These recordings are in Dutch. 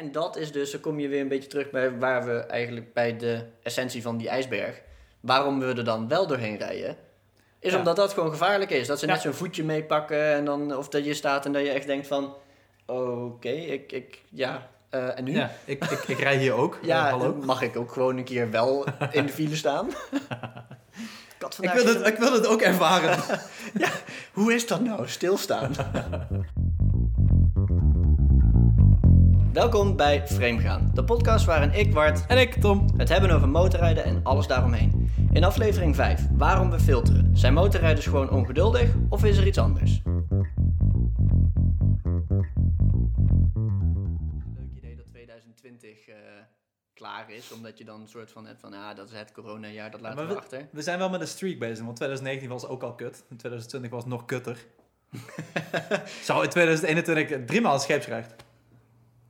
En dat is dus, dan kom je weer een beetje terug bij waar we eigenlijk bij de essentie van die ijsberg. Waarom we er dan wel doorheen rijden, is Ja. omdat dat gewoon gevaarlijk is. Dat ze Ja. net zo'n voetje meepakken en dan, of dat je staat en dat je echt denkt van, oké, ik, ik, ja, eh, en nu? Ja, ik, ik, ik rij hier ook. Ja, Eh, dan mag ik ook gewoon een keer wel in de file staan. ik, wil, het, ik wil het ook ervaren. Hoe is dat nou, stilstaan? Welkom bij Framegaan, de podcast waarin ik, Wart, en ik, Tom. het hebben over motorrijden en alles daaromheen. In aflevering 5, waarom we filteren. Zijn motorrijders gewoon ongeduldig of is er iets anders? Leuk idee dat 2020 eh, klaar is, omdat je dan een soort van hebt van, ah, dat is het coronajaar, dat laten we we- achter. We zijn wel met een streak bezig, want 2019 was ook al kut. En 2020 was nog kutter. Zou in 2021 driemaal scheepsrecht.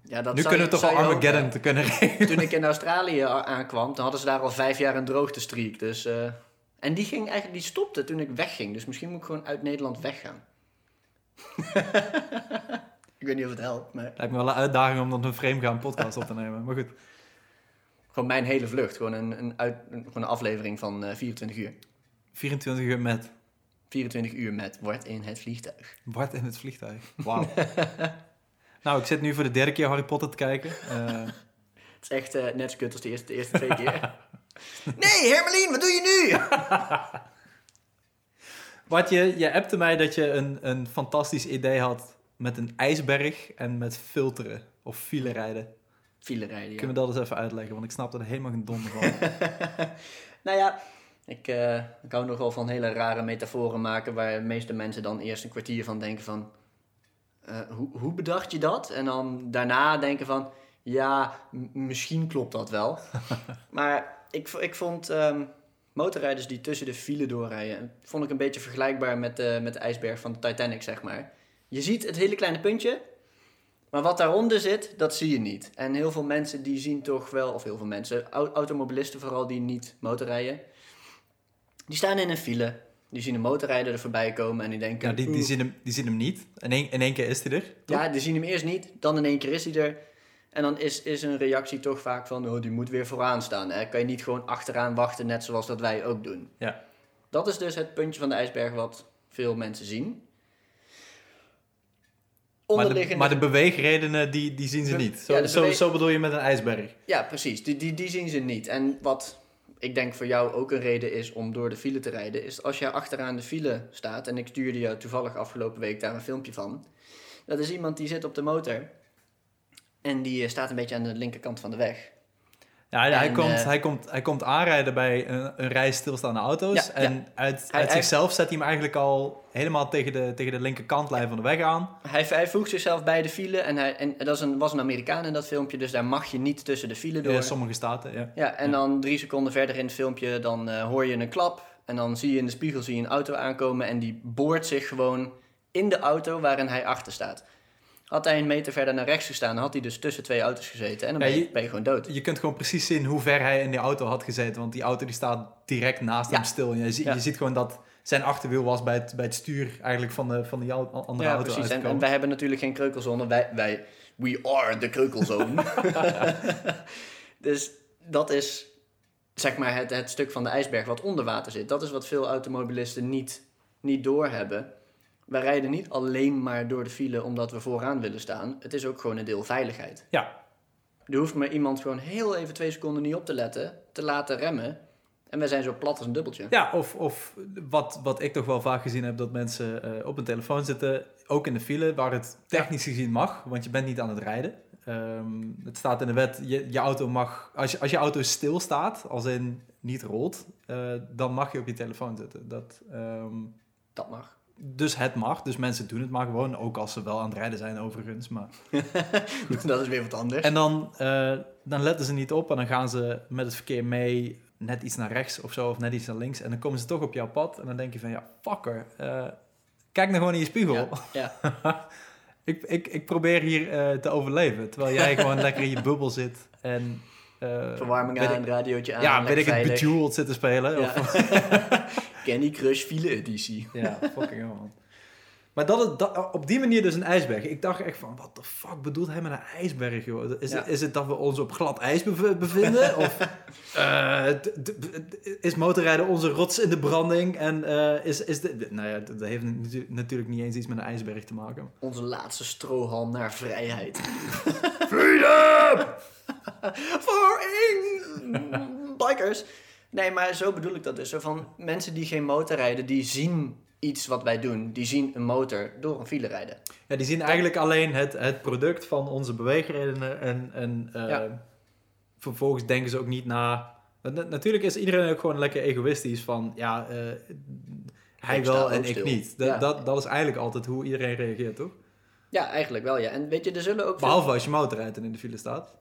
Ja, dat nu zou kunnen we toch al ook, Armageddon eh, te kunnen regelen. Toen ik in Australië aankwam, dan hadden ze daar al vijf jaar een droogtestreak. Dus, eh, en die, ging eigenlijk, die stopte toen ik wegging. Dus misschien moet ik gewoon uit Nederland weggaan. ik weet niet of het helpt, maar Lijkt me wel een uitdaging om dan een frame gaan podcast op te nemen. Maar goed, gewoon mijn hele vlucht. Gewoon een, een, uit, een, gewoon een aflevering van eh 24 uur. 24 uur met 24 uur met wordt in het vliegtuig. Bart in het vliegtuig. Wauw. nou, ik zit nu voor de derde keer Harry Potter te kijken. Eh, Het is echt eh, net zo kut als de eerste, de eerste twee keer. nee, Hermelien, wat doe je nu? Bart, je, je appte mij dat je een, een fantastisch idee had met een ijsberg en met filteren of file rijden. File rijden, ja. Kunnen we dat eens even uitleggen? Want ik snap er helemaal geen donder van. Nou ja, ik, eh, ik hou nogal van hele rare metaforen maken waar de meeste mensen dan eerst een kwartier van denken van... eh, hoe, hoe bedacht je dat? En dan daarna denken van, ja, misschien klopt dat wel. maar ik, ik vond ehm, motorrijders die tussen de file doorrijden, vond ik een beetje vergelijkbaar met, de met de ijsberg van de Titanic, zeg maar. Je ziet het hele kleine puntje, maar wat daaronder zit, dat zie je niet. En heel veel mensen die zien toch wel, of heel veel mensen, au- automobilisten vooral die niet motorrijden, die staan in een file. Die zien een motorrijder er voorbij komen en die denken... Ja, die, die, zien hem, die zien hem niet. In één, in één keer is hij er. toch? Ja, die zien hem eerst niet, dan in één keer is hij er. En dan is, is een reactie toch vaak van, oh, die moet weer vooraan staan. Hè? Kan je niet gewoon achteraan wachten, net zoals dat wij ook doen. Ja. Dat is dus het puntje van de ijsberg wat veel mensen zien. Maar, de, Onderliggende... maar de beweegredenen, die, die zien ze niet. Zo, ja, zo, zo bedoel je met een ijsberg. Ja, precies. Die, die, die zien ze niet. En wat ik denk voor jou ook een reden is om door de file te rijden, is als jij achteraan de file staat, en ik stuurde jou toevallig afgelopen week daar een filmpje van, dat is iemand die zit op de motor en die eh, staat een beetje aan de linkerkant van de weg. Ja, hij, En, komt, eh, hij, komt, hij komt aanrijden bij een, een rij stilstaande auto's. Ja, en uit, Hij- uit hij- zichzelf zet hij hem eigenlijk al helemaal tegen de, tegen de linkerkantlijn van de weg aan. Hij, hij voegt zichzelf bij de file en, hij, en dat is een, was een Amerikaan in dat filmpje, dus daar mag je niet tussen de file door. In sommige staten, ja. Ja, en dan drie seconden verder in het filmpje, dan eh, hoor je een klap. En dan zie je in de spiegel zie je een auto aankomen en die boort zich gewoon in de auto waarin hij achter staat. Had hij een meter verder naar rechts gestaan, had hij dus tussen twee auto's gezeten en dan ben, je, je- ben je gewoon dood. Je kunt gewoon precies zien hoe ver hij in die auto had gezeten. Want die auto die staat direct naast Ja. hem stil. En je, zie- Ja. je ziet gewoon dat zijn achterwiel was bij het, bij het stuur eigenlijk van, de, van die au- andere Ja, auto precies. En, wij hebben natuurlijk geen kreukelzone. Wij, wij, we are the kreukelzone. dus dat is, zeg maar, het, het stuk van de ijsberg wat onder water zit. Dat is wat veel automobilisten niet, niet doorhebben. Wij rijden niet alleen maar door de file omdat we vooraan willen staan. Het is ook gewoon een deel veiligheid. Ja. Er hoeft maar iemand gewoon heel even twee seconden niet op te letten, te laten remmen. En wij zijn zo plat als een dubbeltje. Ja, of, of wat, wat ik toch wel vaak gezien heb, dat mensen eh, op een telefoon zitten, ook in de file, waar het technisch gezien mag, want je bent niet aan het rijden. Ehm, het staat in de wet, je, je auto mag, als je, als je auto stilstaat, als in niet rolt, eh, dan mag je op je telefoon zitten. Dat, ehm, Dat mag. Dus het mag, dus mensen doen het maar gewoon, ook als ze wel aan het rijden zijn overigens. Maar... dat is weer wat anders. En dan, eh, dan letten ze niet op en dan gaan ze met het verkeer mee, net iets naar rechts of zo, of net iets naar links. En dan komen ze toch op jouw pad en dan denk je van, ja, fucker, eh, kijk nou gewoon in je spiegel. Ja, ja. ik, ik, ik probeer hier eh, te overleven, terwijl jij gewoon lekker in je bubbel zit en... Verwarming aan, ik- radiootje aan. ja, weet lekker ik het. Bejeweled zitten spelen. Ja. Of, Candy Crush file editie. ja, fucking hell, man. Maar dat, is- dat, op die manier dus een ijsberg. Ik dacht echt van, wat de fuck bedoelt hij met een ijsberg, joh? Is, Ja. het, is het dat we ons op glad ijs bev- bevinden? of eh, is motorrijden onze rots in de branding? En eh, is, is de, nou ja, dat heeft natu- natuurlijk niet eens iets met een ijsberg te maken. Onze laatste strohalm naar vrijheid. Freedom! Voor in bikers. Nee, maar zo bedoel ik dat dus. Zo van mensen die geen motor rijden, die zien iets wat wij doen. Die zien een motor door een file rijden. Ja, die zien eigenlijk alleen het, het product van onze beweegredenen en, en eh, Ja. vervolgens denken ze ook niet na. Na- Natuurlijk is iedereen ook gewoon lekker egoïstisch van ja, eh, hij Ik wel en ik niet. Dat, Ja. dat, dat is eigenlijk altijd hoe iedereen reageert, toch? Ja, eigenlijk wel, ja. En weet je, er zullen ook veel- Behalve als je motorrijdt en in de file staat.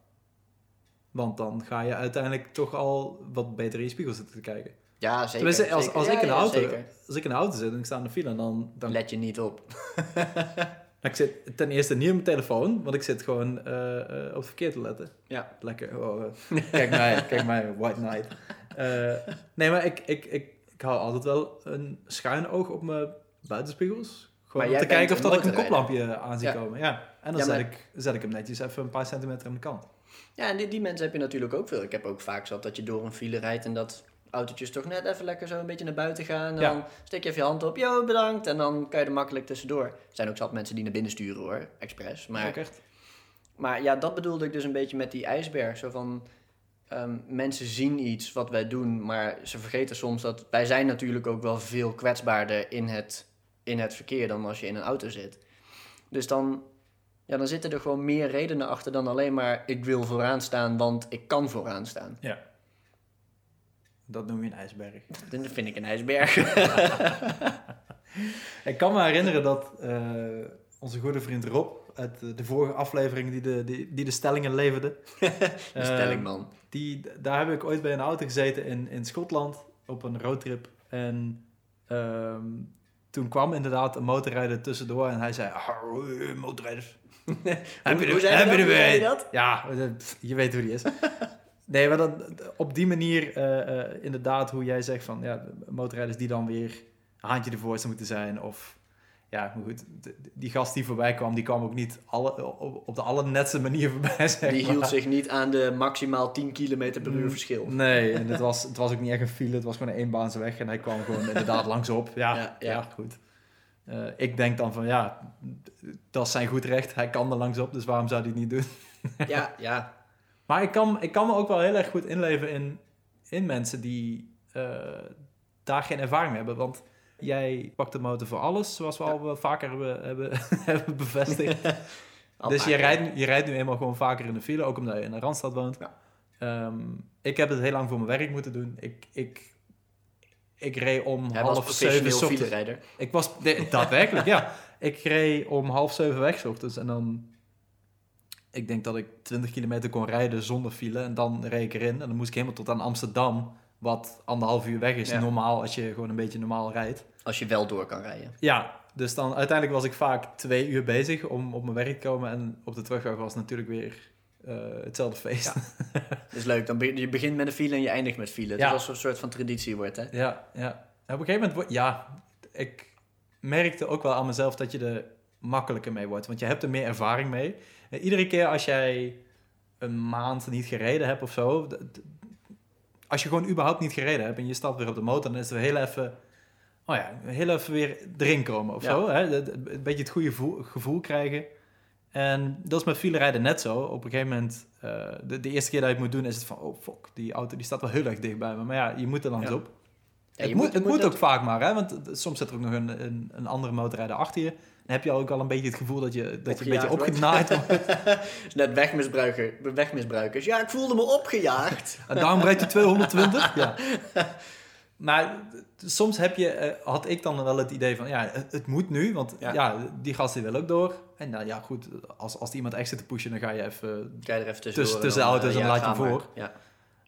Want dan ga je uiteindelijk toch al wat beter in je spiegel zitten te kijken. Ja, zeker. Als, zeker. als, Ja, ik in de ja, auto, zeker. als ik in de auto zit en ik sta in de file, dan, dan Let je niet op. Ik zit ten eerste niet op mijn telefoon, want ik zit gewoon eh, eh, op het verkeer te letten. Ja. Lekker. Oh, eh, kijk mij, kijk mij, white knight. Eh, nee, maar ik, ik, ik, ik hou altijd wel een schuin oog op mijn buitenspiegels. Gewoon om te kijken of dat ik een koplampje aan zie Ja. komen. Ja. En dan Ja, zet, maar- ik, zet ik hem netjes even een paar centimeter aan de kant. Ja, en die, die mensen heb je natuurlijk ook veel. Ik heb ook vaak zat dat je door een file rijdt en dat autootjes toch net even lekker zo een beetje naar buiten gaan. En Ja. dan steek je even je hand op, yo, bedankt. En dan kan je er makkelijk tussendoor. Er zijn ook zat mensen die naar binnen sturen hoor, expres. Maar, Ook echt. maar ja, dat bedoelde ik dus een beetje met die ijsberg. Zo van, ehm, mensen zien iets wat wij doen, maar ze vergeten soms dat wij zijn natuurlijk ook wel veel kwetsbaarder in het, in het verkeer dan als je in een auto zit. Dus dan, ja, dan zitten er gewoon meer redenen achter dan alleen maar ik wil vooraan staan, want ik kan vooraan staan. Dat noem je een ijsberg. Dat vind ik een ijsberg. Ik kan me herinneren dat eh, onze goede vriend Rob, uit de- vorige aflevering die de, die, die de stellingen leverde. De eh, stelling, man. Die, daar heb ik ooit bij een auto gezeten in, in Schotland op een roadtrip. En ehm, toen kwam inderdaad een motorrijder tussendoor en hij zei: "Ah, eh, motorrijders. Hoe zei je dat? Ja, eh, je weet hoe die is. nee, maar dan, op die manier eh, eh, inderdaad hoe jij zegt van ja, motorrijders die dan weer een handje ervoor zou moeten zijn. Of ja, goed, de- die gast die voorbij kwam, die kwam ook niet alle, op, de allernetste manier voorbij. Zeg Die maar. hield zich niet aan de maximaal 10 km per uur Mm, verschil. Nee, en het was, het was ook niet echt een file. Het was gewoon een eenbaanse weg. En hij kwam gewoon inderdaad langsop. Ja, Ja, ja, ja. goed. Eh, ik denk dan van, ja, dat is zijn goed recht. Hij kan er langsop, dus waarom zou hij het niet doen? Ja, ja. Maar ik kan, ik kan me ook wel heel erg goed inleven in, in mensen die eh, daar geen ervaring mee hebben. Want jij pakt de motor voor alles, zoals we Ja. al vaker hebben, hebben, hebben bevestigd. Dus je rijdt, je rijdt nu eenmaal gewoon vaker in de file, ook omdat je in de Randstad woont. Ja. Ehm, ik heb het heel lang voor mijn werk moeten doen. Ik, ik, ik reed om Hij was half zeven ochtends. filerijder. Ik was nee, daadwerkelijk, ja. Ik reed om half zeven weg ochtends en dan... Ik denk dat ik 20 kilometer kon rijden zonder file en dan reed ik erin. En dan moest ik helemaal tot aan Amsterdam, wat anderhalf uur weg is. Ja. Normaal, als je gewoon een beetje normaal rijdt. Als je wel door kan rijden. Ja, dus dan uiteindelijk was ik vaak twee uur bezig om op mijn werk te komen. En op de terugweg was het natuurlijk weer hetzelfde feest. Dat is leuk. Dan be- je begint met een file en je eindigt met file. Ja. Dat als een soort van traditie wordt, hè? Ja, ja. En op een gegeven moment, wordt- ja, ik merkte ook wel aan mezelf dat je er makkelijker mee wordt. Want je hebt er meer ervaring mee. En iedere keer als jij een maand niet gereden hebt of zo, als je gewoon überhaupt niet gereden hebt en je stapt weer op de motor, dan is er heel even, oh ja, heel even weer erin komen of Ja. zo. Hè? Een beetje het goede gevoel krijgen. En dat is met filerijden net zo. Op een gegeven moment, eh, de, de eerste keer dat je het moet doen, is het van, oh fuck, die auto die staat wel heel erg dicht bij me. Maar ja, je moet er langs Ja. op. Ja, het je moet, het moet ook vaak maar, hè? want soms zit er ook nog een, een, een andere motorrijder achter je. Dan heb je ook al een beetje het gevoel dat je, dat je een beetje opgenaaid wordt. net wegmisbruiker, wegmisbruikers. Ja, ik voelde me opgejaagd. En daarom rijdt hij 220. Ja. Maar soms heb je, eh, had ik dan wel het idee van, ja, het, moet nu, want ja. Ja. die gast die wil ook door. En nou ja, goed, als, als die iemand echt zit te pushen, dan ga je even... Krijg er even. Tussen- tussen de auto's eh, en ja, laat je ga maar. voor. Ja.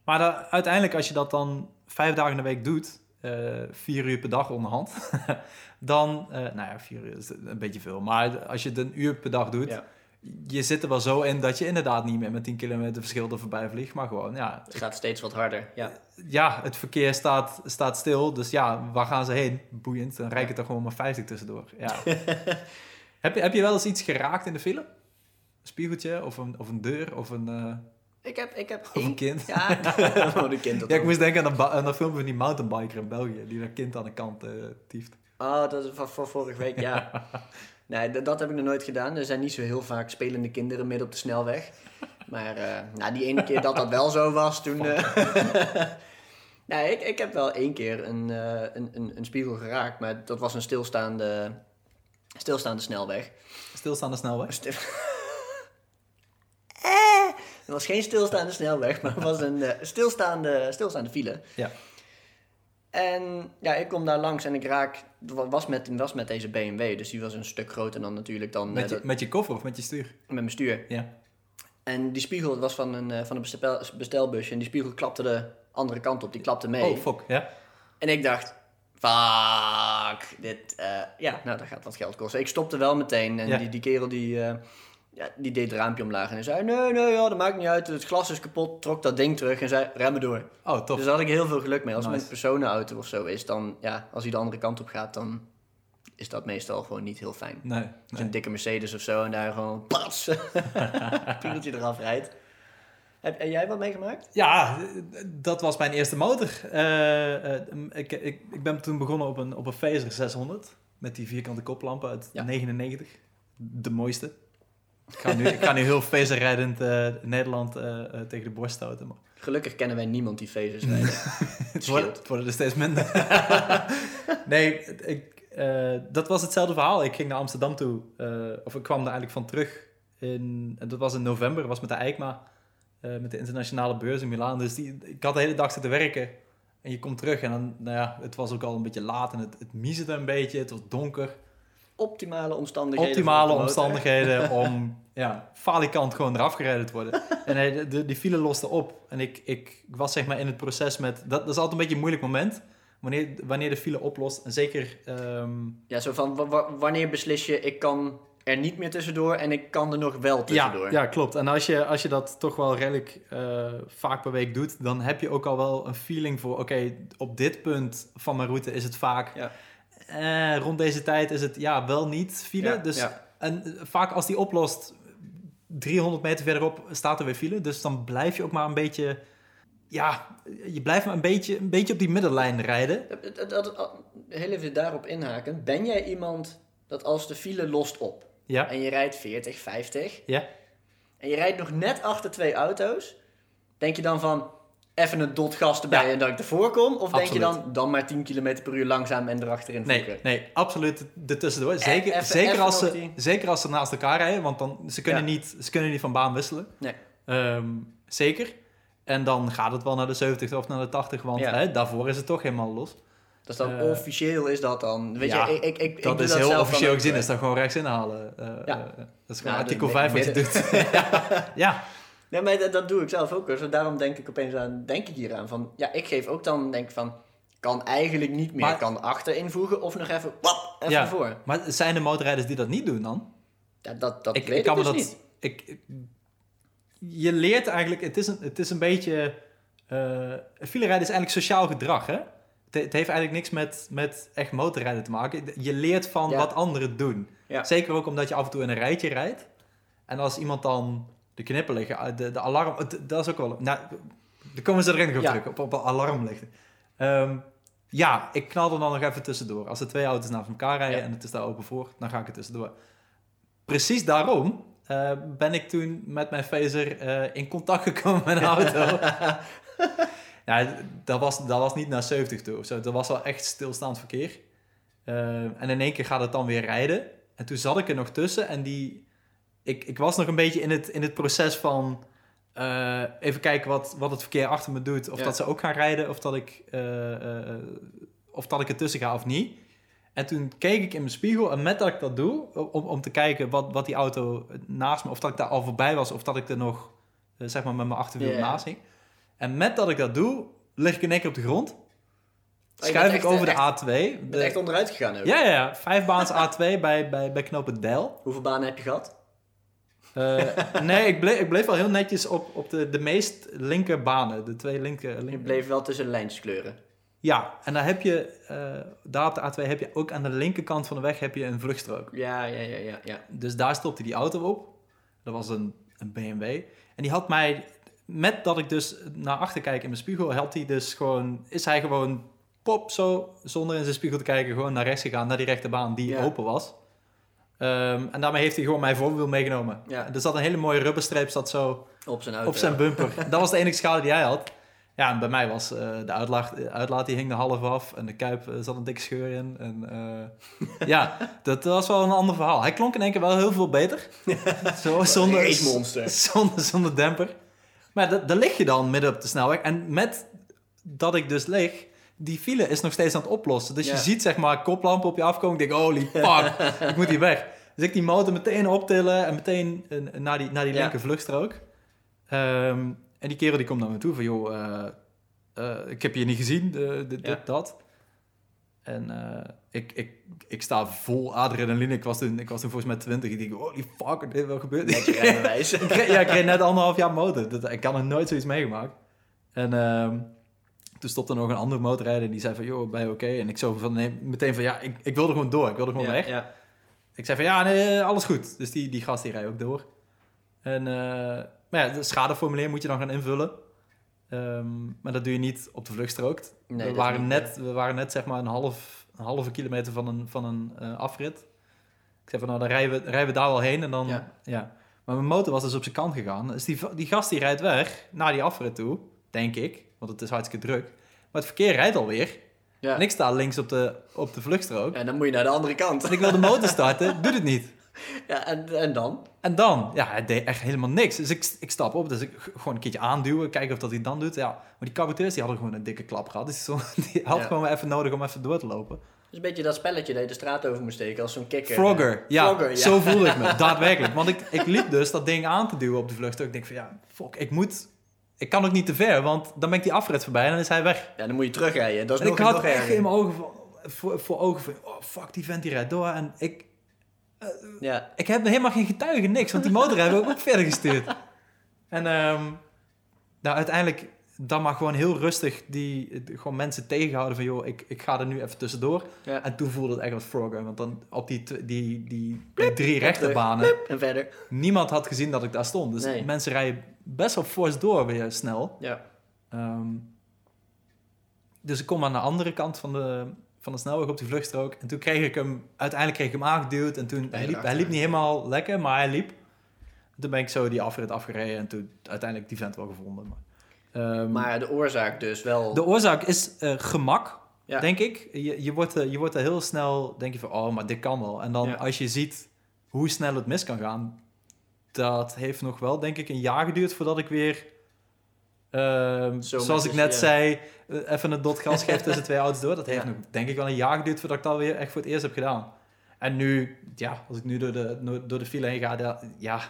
Maar dan, uiteindelijk, als je dat dan vijf dagen in de week doet, eh, vier uur per dag onderhand, dan, eh, nou ja, vier uur is een beetje veel. Maar als je het een uur per dag doet. Je zit er wel zo in dat je inderdaad niet meer met 10 kilometer verschil er voorbij vliegt. Maar gewoon, ja. Het gaat steeds wat harder, ja. Ja, het verkeer staat, staat stil. Dus ja, waar gaan ze heen? Boeiend. Dan rijdt het er gewoon maar 50 tussendoor. Ja. heb, je, heb je wel eens iets geraakt in de file? Een spiegeltje of een, of een deur of een... eh, Ik heb, ik heb een kind. Ja, gewoon een kind. Ja, ik moest denken aan dat, ba- aan dat filmpje van die mountainbiker in België. Die dat kind aan de kant eh tieft. Oh, dat is van voor vorige week, ja. Nee, dat heb ik nog nooit gedaan. Er zijn niet zo heel vaak spelende kinderen midden op de snelweg. Maar eh, nou, die ene keer dat dat wel zo was, toen... eh, nee, ik, ik heb wel één keer een, eh, een, een, een spiegel geraakt. Maar dat was een stilstaande, stilstaande snelweg. Stilstaande snelweg. Stil- Eh, Het was geen stilstaande snelweg, maar het was een stilstaande, stilstaande file. Ja. En ja, ik kom daar langs en ik raak... Het was met, was met deze BMW, dus die was een stuk groter dan natuurlijk dan Met eh, je, dat- met je koffer of met je stuur? met mijn stuur. Ja. En die spiegel was van een, eh, van een bestel, bestelbusje en die spiegel klapte de andere kant op, die klapte mee. Oh, fuck. Ja. En ik dacht, fuck, dit, eh, ja, nou, dat gaat wat geld kosten. Ik stopte wel meteen en Ja. die, die kerel die, ja, die deed het raampje omlaag en hij zei, nee, nee, ja, dat maakt niet uit, het glas is kapot, trok dat ding terug en zei, remmen door. Oh, tof. Dus daar had ik heel veel geluk mee. Als Nice. een personenauto of zo is, dan, ja, als hij de andere kant op gaat, dan is dat meestal gewoon niet heel fijn. Nee. Nee. een dikke Mercedes of zo en daar gewoon, pats, piegeltje eraf rijdt. Heb, jij wat meegemaakt? Ja, dat was mijn eerste motor. Eh, eh, ik, ik, ik ben toen begonnen op een, op een Phaser 600. Met die vierkante koplampen uit Ja. 99. De mooiste. Ik ga nu, ik ga nu heel Phaser rijdend eh, Nederland eh, eh, tegen de borst stoten. Maar Gelukkig kennen wij niemand die Fazers rijden. het, wordt, het worden er steeds minder. nee, ik, dat was hetzelfde verhaal. Ik ging naar Amsterdam toe. of ik kwam er eigenlijk van terug. In, en dat was in november. Dat was met de EICMA. met de internationale beurs in Milaan. Dus die, ik had de hele dag zitten werken. En je komt terug en dan, nou ja, het was ook al een beetje laat en het, het miezerde een beetje. Het was donker. Optimale omstandigheden. Optimale omstandigheden om ja, falikant gewoon eraf gereden te worden. En hij, de, de, die file loste op. En ik, ik, ik was zeg maar in het proces met... Dat, dat is altijd een beetje een moeilijk moment. Wanneer, wanneer de file oplost. En zeker... ehm, Ja, zo van, wa- wa- wanneer beslis je, ik kan er niet meer tussendoor en ik kan er nog wel ja, tussendoor. ja, klopt. En als je, als je dat toch wel redelijk eh, vaak per week doet... dan heb je ook al wel een feeling voor... oké, op dit punt van mijn route is het vaak... Ja. Eh, rond deze tijd is het ja, wel niet file. Ja, dus ja. En eh, vaak als die oplost, 300 meter verderop staat er weer file. Dus dan blijf je ook maar een beetje... Ja, je blijft maar een beetje, een beetje op die middenlijn rijden. Dat- dat- Heel even daarop inhaken. Ben jij iemand dat als de file lost op Ja, en je rijdt 40, 50 ja. en je rijdt nog net achter twee auto's, denk je dan van even een dot gas erbij Ja. en dat ik ervoor kom? Of denk je dan, dan maar 10 km per uur langzaam en erachterin Nee, voeken? nee, absoluut ertussendoor. Zeker, even- zeker, even als ze, zeker als ze naast elkaar rijden, want dan, ze, kunnen Ja. niet, ze kunnen niet van baan wisselen. Nee. Ehm, zeker. En dan gaat het wel naar de 70 of naar de 80, want Ja. hè, daarvoor is het toch helemaal los. Dus dan Eh, officieel is dat dan. Weet ja, je, ik, ik, ik, dat is dat heel officieel gezien, eh. is dat gewoon rechts inhalen. Eh, Ja. dat is gewoon Nou, de artikel mi- 5 wat je doet. ja, Nee, maar dat, dat doe ik zelf ook. Dus daarom denk ik opeens aan, denk ik hier aan van, ja, ik geef ook dan, denk ik van, kan eigenlijk niet meer, Maar- kan achter invoegen of nog even, wap, even Ja. ervoor. maar zijn er motorrijders die dat niet doen dan? Ja, dat dat ik, weet ik kan dus dat. niet. Ik, je leert eigenlijk, het is een, het is een beetje. eh filerijden is eigenlijk sociaal gedrag, hè? Het, het heeft eigenlijk niks met, met echt motorrijden te maken. Je leert van Ja. wat anderen doen. Ja. Zeker ook omdat je af en toe in een rijtje rijdt. En als iemand dan de knippen liggen, de, de alarm, dat is ook wel. Nou, daar komen ze erin op Ja. terug, op, op alarm lichten. Ehm, ja, ik knal er dan nog even tussendoor. Als er twee auto's naast elkaar rijden Ja. en het is daar open voor, dan ga ik er tussendoor. Precies daarom eh, ben ik toen met mijn phaser eh, in contact gekomen met een auto. ja, dat was, dat was niet naar 70 toe of zo. Dat was wel echt stilstaand verkeer. Eh, en in één keer gaat het dan weer rijden. En toen zat ik er nog tussen en die... Ik, ik was nog een beetje in het, in het proces van... eh, even kijken wat, wat het verkeer achter me doet. Of Ja. dat ze ook gaan rijden, of dat ik, eh, eh, of dat ik ertussen ga of niet. En toen keek ik in mijn spiegel en met dat ik dat doe, om, om te kijken wat, wat die auto naast me, of dat ik daar al voorbij was, of dat ik er nog, zeg maar, met mijn achterwiel Ja. naast hing. En met dat ik dat doe, lig ik in één keer op de grond. bent Schuif ik echt, over echt- de A2. Je bent De- echt onderuit gegaan ook. ja, ja, ja. Vijfbaans A2 bij, bij, bij knooppunt Del. Hoeveel banen heb je gehad? Eh, nee, ik bleef, ik bleef wel heel netjes op, op de, de meest linker banen. De twee linker... Je bleef wel tussen de lijntjes kleuren. Ja, en dan heb je, eh, daar op de A2 heb je ook aan de linkerkant van de weg heb je een vluchtstrook. Ja, ja, ja, ja. ja. Dus daar stopte die auto op. Dat was een, een BMW. En die had mij, met dat ik dus naar achter kijk in mijn spiegel, had hij dus gewoon, is hij gewoon pop zo, zonder in zijn spiegel te kijken, gewoon naar rechts gegaan, naar die rechterbaan die Ja. open was. Ehm, en daarmee heeft hij gewoon mijn voorwiel meegenomen. Ja. Er zat een hele mooie rubberstreep zat zo Op zijn auto. op zijn bumper. dat was de enige schade die hij had. Ja, en bij mij was eh, de uitlaat, de uitlaat die hing er half af en de kuip eh, zat een dikke scheur in. En eh, ja, dat was wel een ander verhaal. Hij klonk in één keer wel heel veel beter. Zo, zonder, zonder, zonder demper. Maar da- daar lig je dan midden op de snelweg. En met dat ik dus lig, die file is nog steeds aan het oplossen. Dus je ziet zeg maar koplampen op je afkomen. Ik denk, holy fuck, ik moet hier weg. Dus ik die motor meteen optillen en meteen eh, naar die, naar die linker vluchtstrook. Ehm, en die kerel die komt naar me toe van, joh, eh, eh, ik heb je niet gezien, dit, dat. En ik, ik, ik sta vol adrenaline. Ik was toen, ik was toen volgens mij 20. Ik denk, holy fuck, dit wel gebeurd. Je rijbewijs. Ja, ik reed net anderhalf jaar motor. Dat, ik kan er nooit zoiets meegemaakt. En ehm, toen stopte er nog een andere motorrijder en die zei van, joh, ben je oké? En ik zo van, nee, meteen van, ja, ik, ik wilde gewoon door. Ik wilde gewoon ja, weg. Ja. Ik zei van, ja, nee, alles goed. Dus die, die gast die rijdt ook door. En, eh, maar ja, het schadeformulier moet je dan gaan invullen. Ehm, maar dat doe je niet op de vluchtstrook. Nee, we, waren niet, net, we waren net zeg maar een, half, een halve kilometer van een, van een eh, afrit. Ik zei van, nou, dan rijden we, rijden we daar wel heen en dan... Ja. Ja. Maar mijn motor was dus op zijn kant gegaan. Dus die, die gast die rijdt weg naar die afrit toe, denk ik. Want het is hartstikke druk. Maar het verkeer rijdt alweer. Ja. En ik sta links op de, op de vluchtstrook. En dan moet je naar de andere kant. En ik wil de motor starten, doet het niet. Ja, en, en dan? En dan, ja, het deed echt helemaal niks. Dus ik, ik stap op, dus ik gewoon een keertje aanduwen, kijken of dat hij het dan doet. Ja, maar die caboteurs die hadden gewoon een dikke klap gehad. Dus zo, die had Ja. gewoon even nodig om even door te lopen. Is een beetje dat spelletje dat je de straat over moet steken als zo'n kikker. Frogger, ja, Frogger, ja. zo voelde ik me, daadwerkelijk. Want ik, ik liep dus dat ding aan te duwen op de vlucht. Ik denk van, ja, fuck, ik moet... Ik kan ook niet te ver, want dan ben ik die afrit voorbij en dan is hij weg. Ja, dan moet je terugrijden. Dat is En nog, ik had nog echt in mijn ogen van, voor, voor ogen van, oh fuck, die vent die rijdt door. En ik, Ja, Ik heb helemaal geen getuigen, niks. Want die motor hebben we ook verder gestuurd. En ehm, nou, uiteindelijk dan maar gewoon heel rustig die, gewoon mensen tegenhouden van... joh, ik, ik ga er nu even tussendoor. ja. En toen voelde het echt wat Frogger. Want dan op die, die, die, drie rechterbanen... En verder. niemand had gezien dat ik daar stond. Dus Nee. mensen rijden best wel fors door weer snel. Ja. Ehm, dus ik kom aan de andere kant van de, van de snelweg op die vluchtstrook. En toen kreeg ik hem, uiteindelijk kreeg ik hem aangeduwd. En toen, hij liep, hij liep niet helemaal lekker, maar hij liep. Toen ben ik zo die afrit afgereden en toen uiteindelijk die vent wel gevonden. Maar, ehm, Maar de oorzaak dus wel... de oorzaak is eh, gemak, Ja. denk ik. Je, je, wordt, er- je wordt er heel snel, denk je van, oh, maar dit kan wel. En dan Ja. als je ziet hoe snel het mis kan gaan, dat heeft nog wel, denk ik, een jaar geduurd voordat ik weer, ehm, Zo zoals ik net ja. zei, eh, even een dot gas geef tussen twee auto's door. Dat heeft nog, denk ik, wel een jaar geduurd voordat ik dat weer echt voor het eerst heb gedaan. En nu, ja, als ik nu door de, door de file heen ga, ja,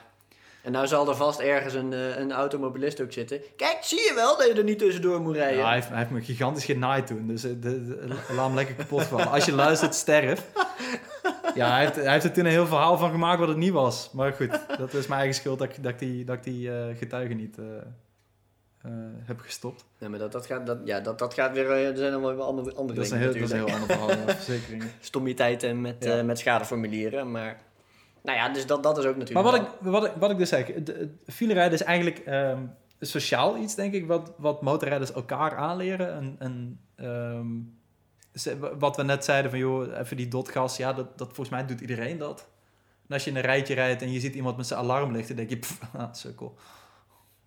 En nou zal er vast ergens een, eh, een automobilist ook zitten. Kijk, zie je wel dat je er niet tussendoor moet rijden? Ja, hij, heeft, hij heeft me gigantisch genaaid toen. Dus eh, de, de, laat hem lekker kapot vallen. Als je luistert, sterf. Ja, hij heeft, hij heeft er toen een heel verhaal van gemaakt wat het niet was. Maar goed, dat is mijn eigen schuld dat, ik- dat ik die, dat ik die eh, getuigen niet heb gestopt. Nee, maar dat, dat, gaat, dat, ja, dat, dat gaat weer... Er zijn weer andere, andere Dat is, een dingen heel, dat is een heel ander verhaal, ja, verzekeringen. Stommiteiten met, Ja. met schadeformulieren, maar... Nou ja, dus dat, dat is ook natuurlijk... Maar wat ik, wat, ik, wat ik dus zeg, filerijden is eigenlijk ehm, sociaal iets, denk ik, wat, wat motorrijders elkaar aanleren. En, en ehm, wat we net zeiden van, joh, even die dotgas, ja, dat, dat volgens mij doet iedereen dat. En als je in een rijtje rijdt en je ziet iemand met zijn alarmlicht, dan denk je, pff, ah, sukkel.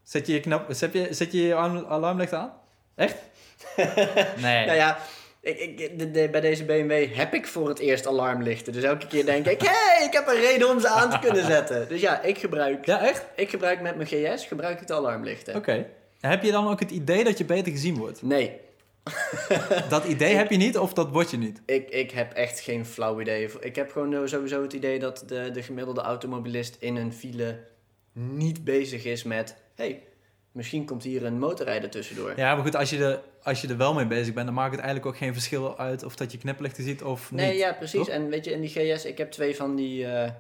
Zet je je, knop, zet je, zet je je alarm- alarmlicht aan? Echt? nee. Nou ja, ik, ik, de- de- bij deze BMW heb ik voor het eerst alarmlichten. Dus elke keer denk ik, hé, hey, ik heb een reden om ze aan te kunnen zetten. Dus ja, ik gebruik, Ja, echt? ik gebruik met mijn GS gebruik ik de alarmlichten. Oké. Heb je dan ook het idee dat je beter gezien wordt? Nee, Dat idee heb je niet of dat word je niet? ik, ik heb echt geen flauw idee. Ik heb gewoon sowieso het idee dat de, de gemiddelde automobilist in een file niet bezig is met... hey, misschien komt hier een motorrijder tussendoor. Ja, maar goed, als je, er, als je er wel mee bezig bent, dan maakt het eigenlijk ook geen verschil uit of dat je knipperlichten ziet of Nee, niet. ja, precies. toch? En weet je, in die GS, ik heb twee van die, eh,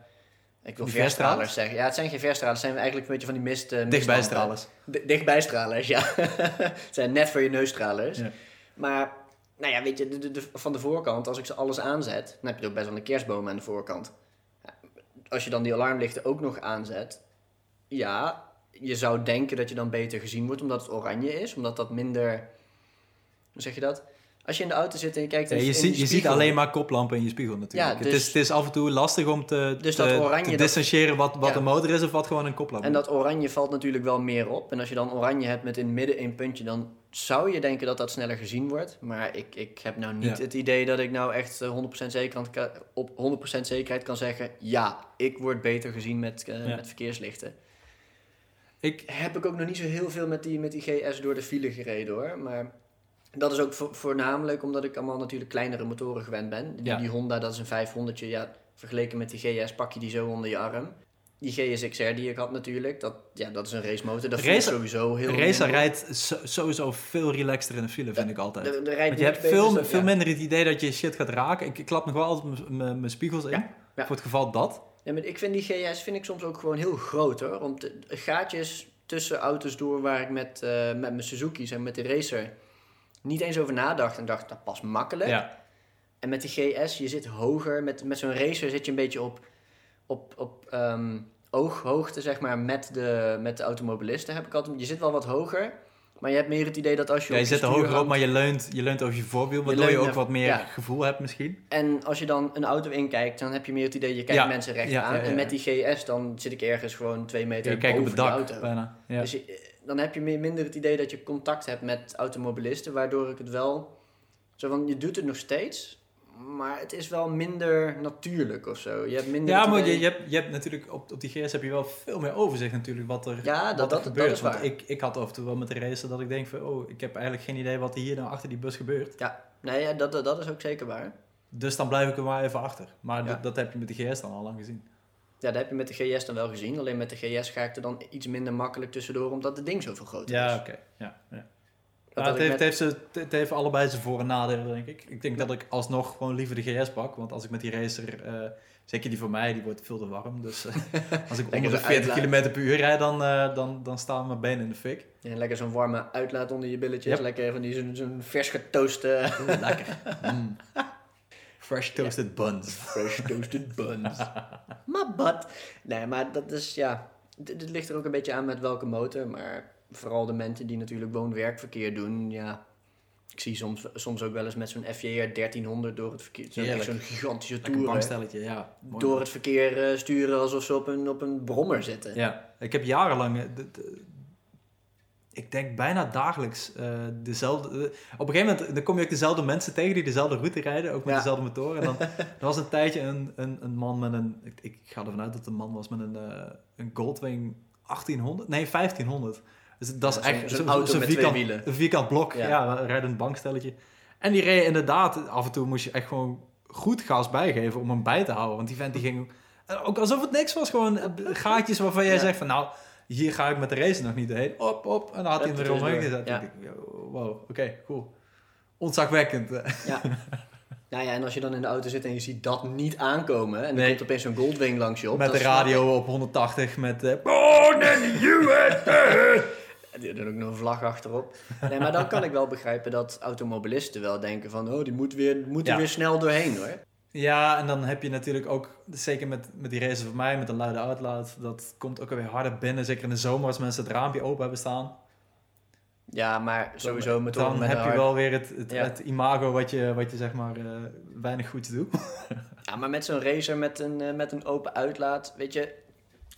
Ik wil verstralers verstralers? zeggen. Ja, het zijn geen verstralers. Het zijn eigenlijk een beetje van die mist... eh, Dichtbijstralers. Di- Dichtbijstralers, ja. het zijn net voor je neusstralers. Ja. Maar, nou ja, weet je, de, de- de- van de voorkant, als ik ze alles aanzet, dan heb je ook best wel een kerstboom aan de voorkant. Als je dan die alarmlichten ook nog aanzet, ja, je zou denken dat je dan beter gezien wordt omdat het oranje is, omdat dat minder, hoe zeg je dat? Als je in de auto zit en je kijkt Ja, je in ziet, je ziet alleen maar koplampen in je spiegel natuurlijk. Ja, het, dus- is, het is af en toe lastig om te, Dus te, dat oranje, te dat- distancieren wat, wat Ja. een motor is of wat gewoon een koplamp En dat oranje valt natuurlijk wel meer op. En als je dan oranje hebt met in het midden een puntje, dan zou je denken dat dat sneller gezien wordt. Maar ik, ik heb nou niet het idee dat ik nou echt eh, 100% zeker kan, op 100% zekerheid kan zeggen... Ja, ik word beter gezien met, eh, met verkeerslichten. Ik, Heb ik ook nog niet zo heel veel met die, met die GS door de file gereden hoor. Maar dat is ook vo- voornamelijk omdat ik allemaal natuurlijk kleinere motoren gewend ben. Die, Ja. die Honda, dat is een 500. Ja, vergeleken met die GS pak je die zo onder je arm. Die GSXR die ik had natuurlijk, dat, ja, dat is een racemotor. Dat Racer- sowieso heel... racer rijdt so- sowieso veel relaxter in de file, vind ik altijd. De, de rijdt Want je hebt veel, dus veel ja. minder het idee dat je shit gaat raken. Ik, ik klap nog wel altijd mijn spiegels in. Ja. Voor het geval dat. Ja, maar ik vind die GS vind ik soms ook gewoon heel groot hoor. Om te, gaatjes tussen auto's door waar ik met, eh, met mijn Suzuki's en met de racer niet eens over nadacht. En dacht, dat past makkelijk. Ja. En met die GS, je zit hoger. Met, met zo'n racer zit je een beetje op, op, op ehm, ooghoogte, zeg maar, met de, met de automobilisten. Heb ik altijd, je zit wel wat hoger, maar je hebt meer het idee dat als je Ja, je zit er hoger op, maar je leunt, je leunt over je voorwiel, waardoor je, leunt ook naar- wat meer ja. gevoel hebt misschien. En als je dan een auto inkijkt, dan heb je meer het idee, je kijkt Ja, mensen recht aan. En met die GS, dan zit ik ergens gewoon twee meter Je kijkt op boven het de dak auto. bijna. Ja. Dus je- dan heb je meer, minder het idee dat je contact hebt met automobilisten, waardoor ik het wel... Zo van, je doet het nog steeds, maar het is wel minder natuurlijk of zo. Je hebt minder Ja, maar je, je, hebt, je hebt natuurlijk op, op die GS heb je wel veel meer overzicht natuurlijk wat er, Ja, wat dat- er dat- dat gebeurt. is Want waar. ik, ik had af en toe wel met de racer dat ik denk van, oh, ik heb eigenlijk geen idee wat er hier nou achter die bus gebeurt. Ja, nee, ja, dat, dat, is ook zeker waar. Dus dan blijf ik er maar even achter. Maar Ja. dat, dat heb je met de GS dan al lang gezien. Ja, dat heb je met de GS dan wel gezien. Alleen met de GS ga ik er dan iets minder makkelijk tussendoor, omdat het ding zoveel groter Ja, is. oké. Ja, ja. Dat Ja, het, heeft, met- het, heeft ze, het heeft allebei zijn voor- en nadelen, denk ik. Ik denk Ja. dat ik alsnog gewoon liever de GS pak. Want als ik met die racer, eh, zeker die voor mij, die wordt veel te warm. Dus eh, als ik onder de zo 40 uitlaat. km per uur rijd, dan, eh, dan, dan staan mijn benen in de fik. Ja, lekker zo'n warme uitlaat onder je billetjes. Yep. Lekker van die zo'n vers getooste... Lekker. Mm. Fresh toasted buns. Fresh toasted buns. maar but. Nee, maar dat is ja. Dit ligt er ook een beetje aan met welke motor. Maar vooral de mensen die natuurlijk woon-werkverkeer doen. Ja. Ik zie soms, soms ook wel eens met zo'n FJR 1300 door het verkeer. Zo'n, zo'n gigantische toer. ja. Door het verkeer eh, sturen alsof ze op een, op een brommer zitten. Ja, ik heb jarenlang, eh, ik denk bijna dagelijks eh, dezelfde. op een gegeven moment dan kom je ook dezelfde mensen tegen die dezelfde route rijden, ook met Ja. dezelfde motoren. En dan er was een tijdje een, een, een man met een, ik, ik ga ervan uit dat het een man was met een, een Goldwing 1800, nee 1500. Dus dat is echt zo'n zo- auto zo'n met twee vierkant, wielen. een vierkant blok, Ja. ja, een rijdend bankstelletje. En die reed inderdaad, af en toe moest je echt gewoon goed gas bijgeven om hem bij te houden. Want die vent die ging, ook alsof het niks was, gewoon gaatjes waarvan jij Ja. zegt van nou, hier ga ik met de race nog niet heen. Op, op. En dan had hij hem Hup, er omheen tussendoor. gezet. Ja. Ik wow, oké, cool. Ontzagwekkend. Ja. nou ja, en als je dan in de auto zit en je ziet dat niet aankomen. En dan Nee. komt opeens zo'n Goldwing langs je op. met de radio op 180 met... eh Born in the USA! Er ook nog een vlag achterop. Nee, maar dan kan ik wel begrijpen dat automobilisten wel denken van... oh, die moet, weer, moet er Ja. weer snel doorheen hoor. ja, en dan heb je natuurlijk ook, zeker met, met die race van mij, met een luide uitlaat, dat komt ook alweer harder binnen. Zeker in de zomer als mensen het raampje open hebben staan. Ja, maar sowieso met Dan met heb je hard- wel weer het, het, Ja. het imago wat je, wat je zeg maar eh, weinig goed doet. Ja, maar met zo'n racer met een, eh, met een open uitlaat, weet je...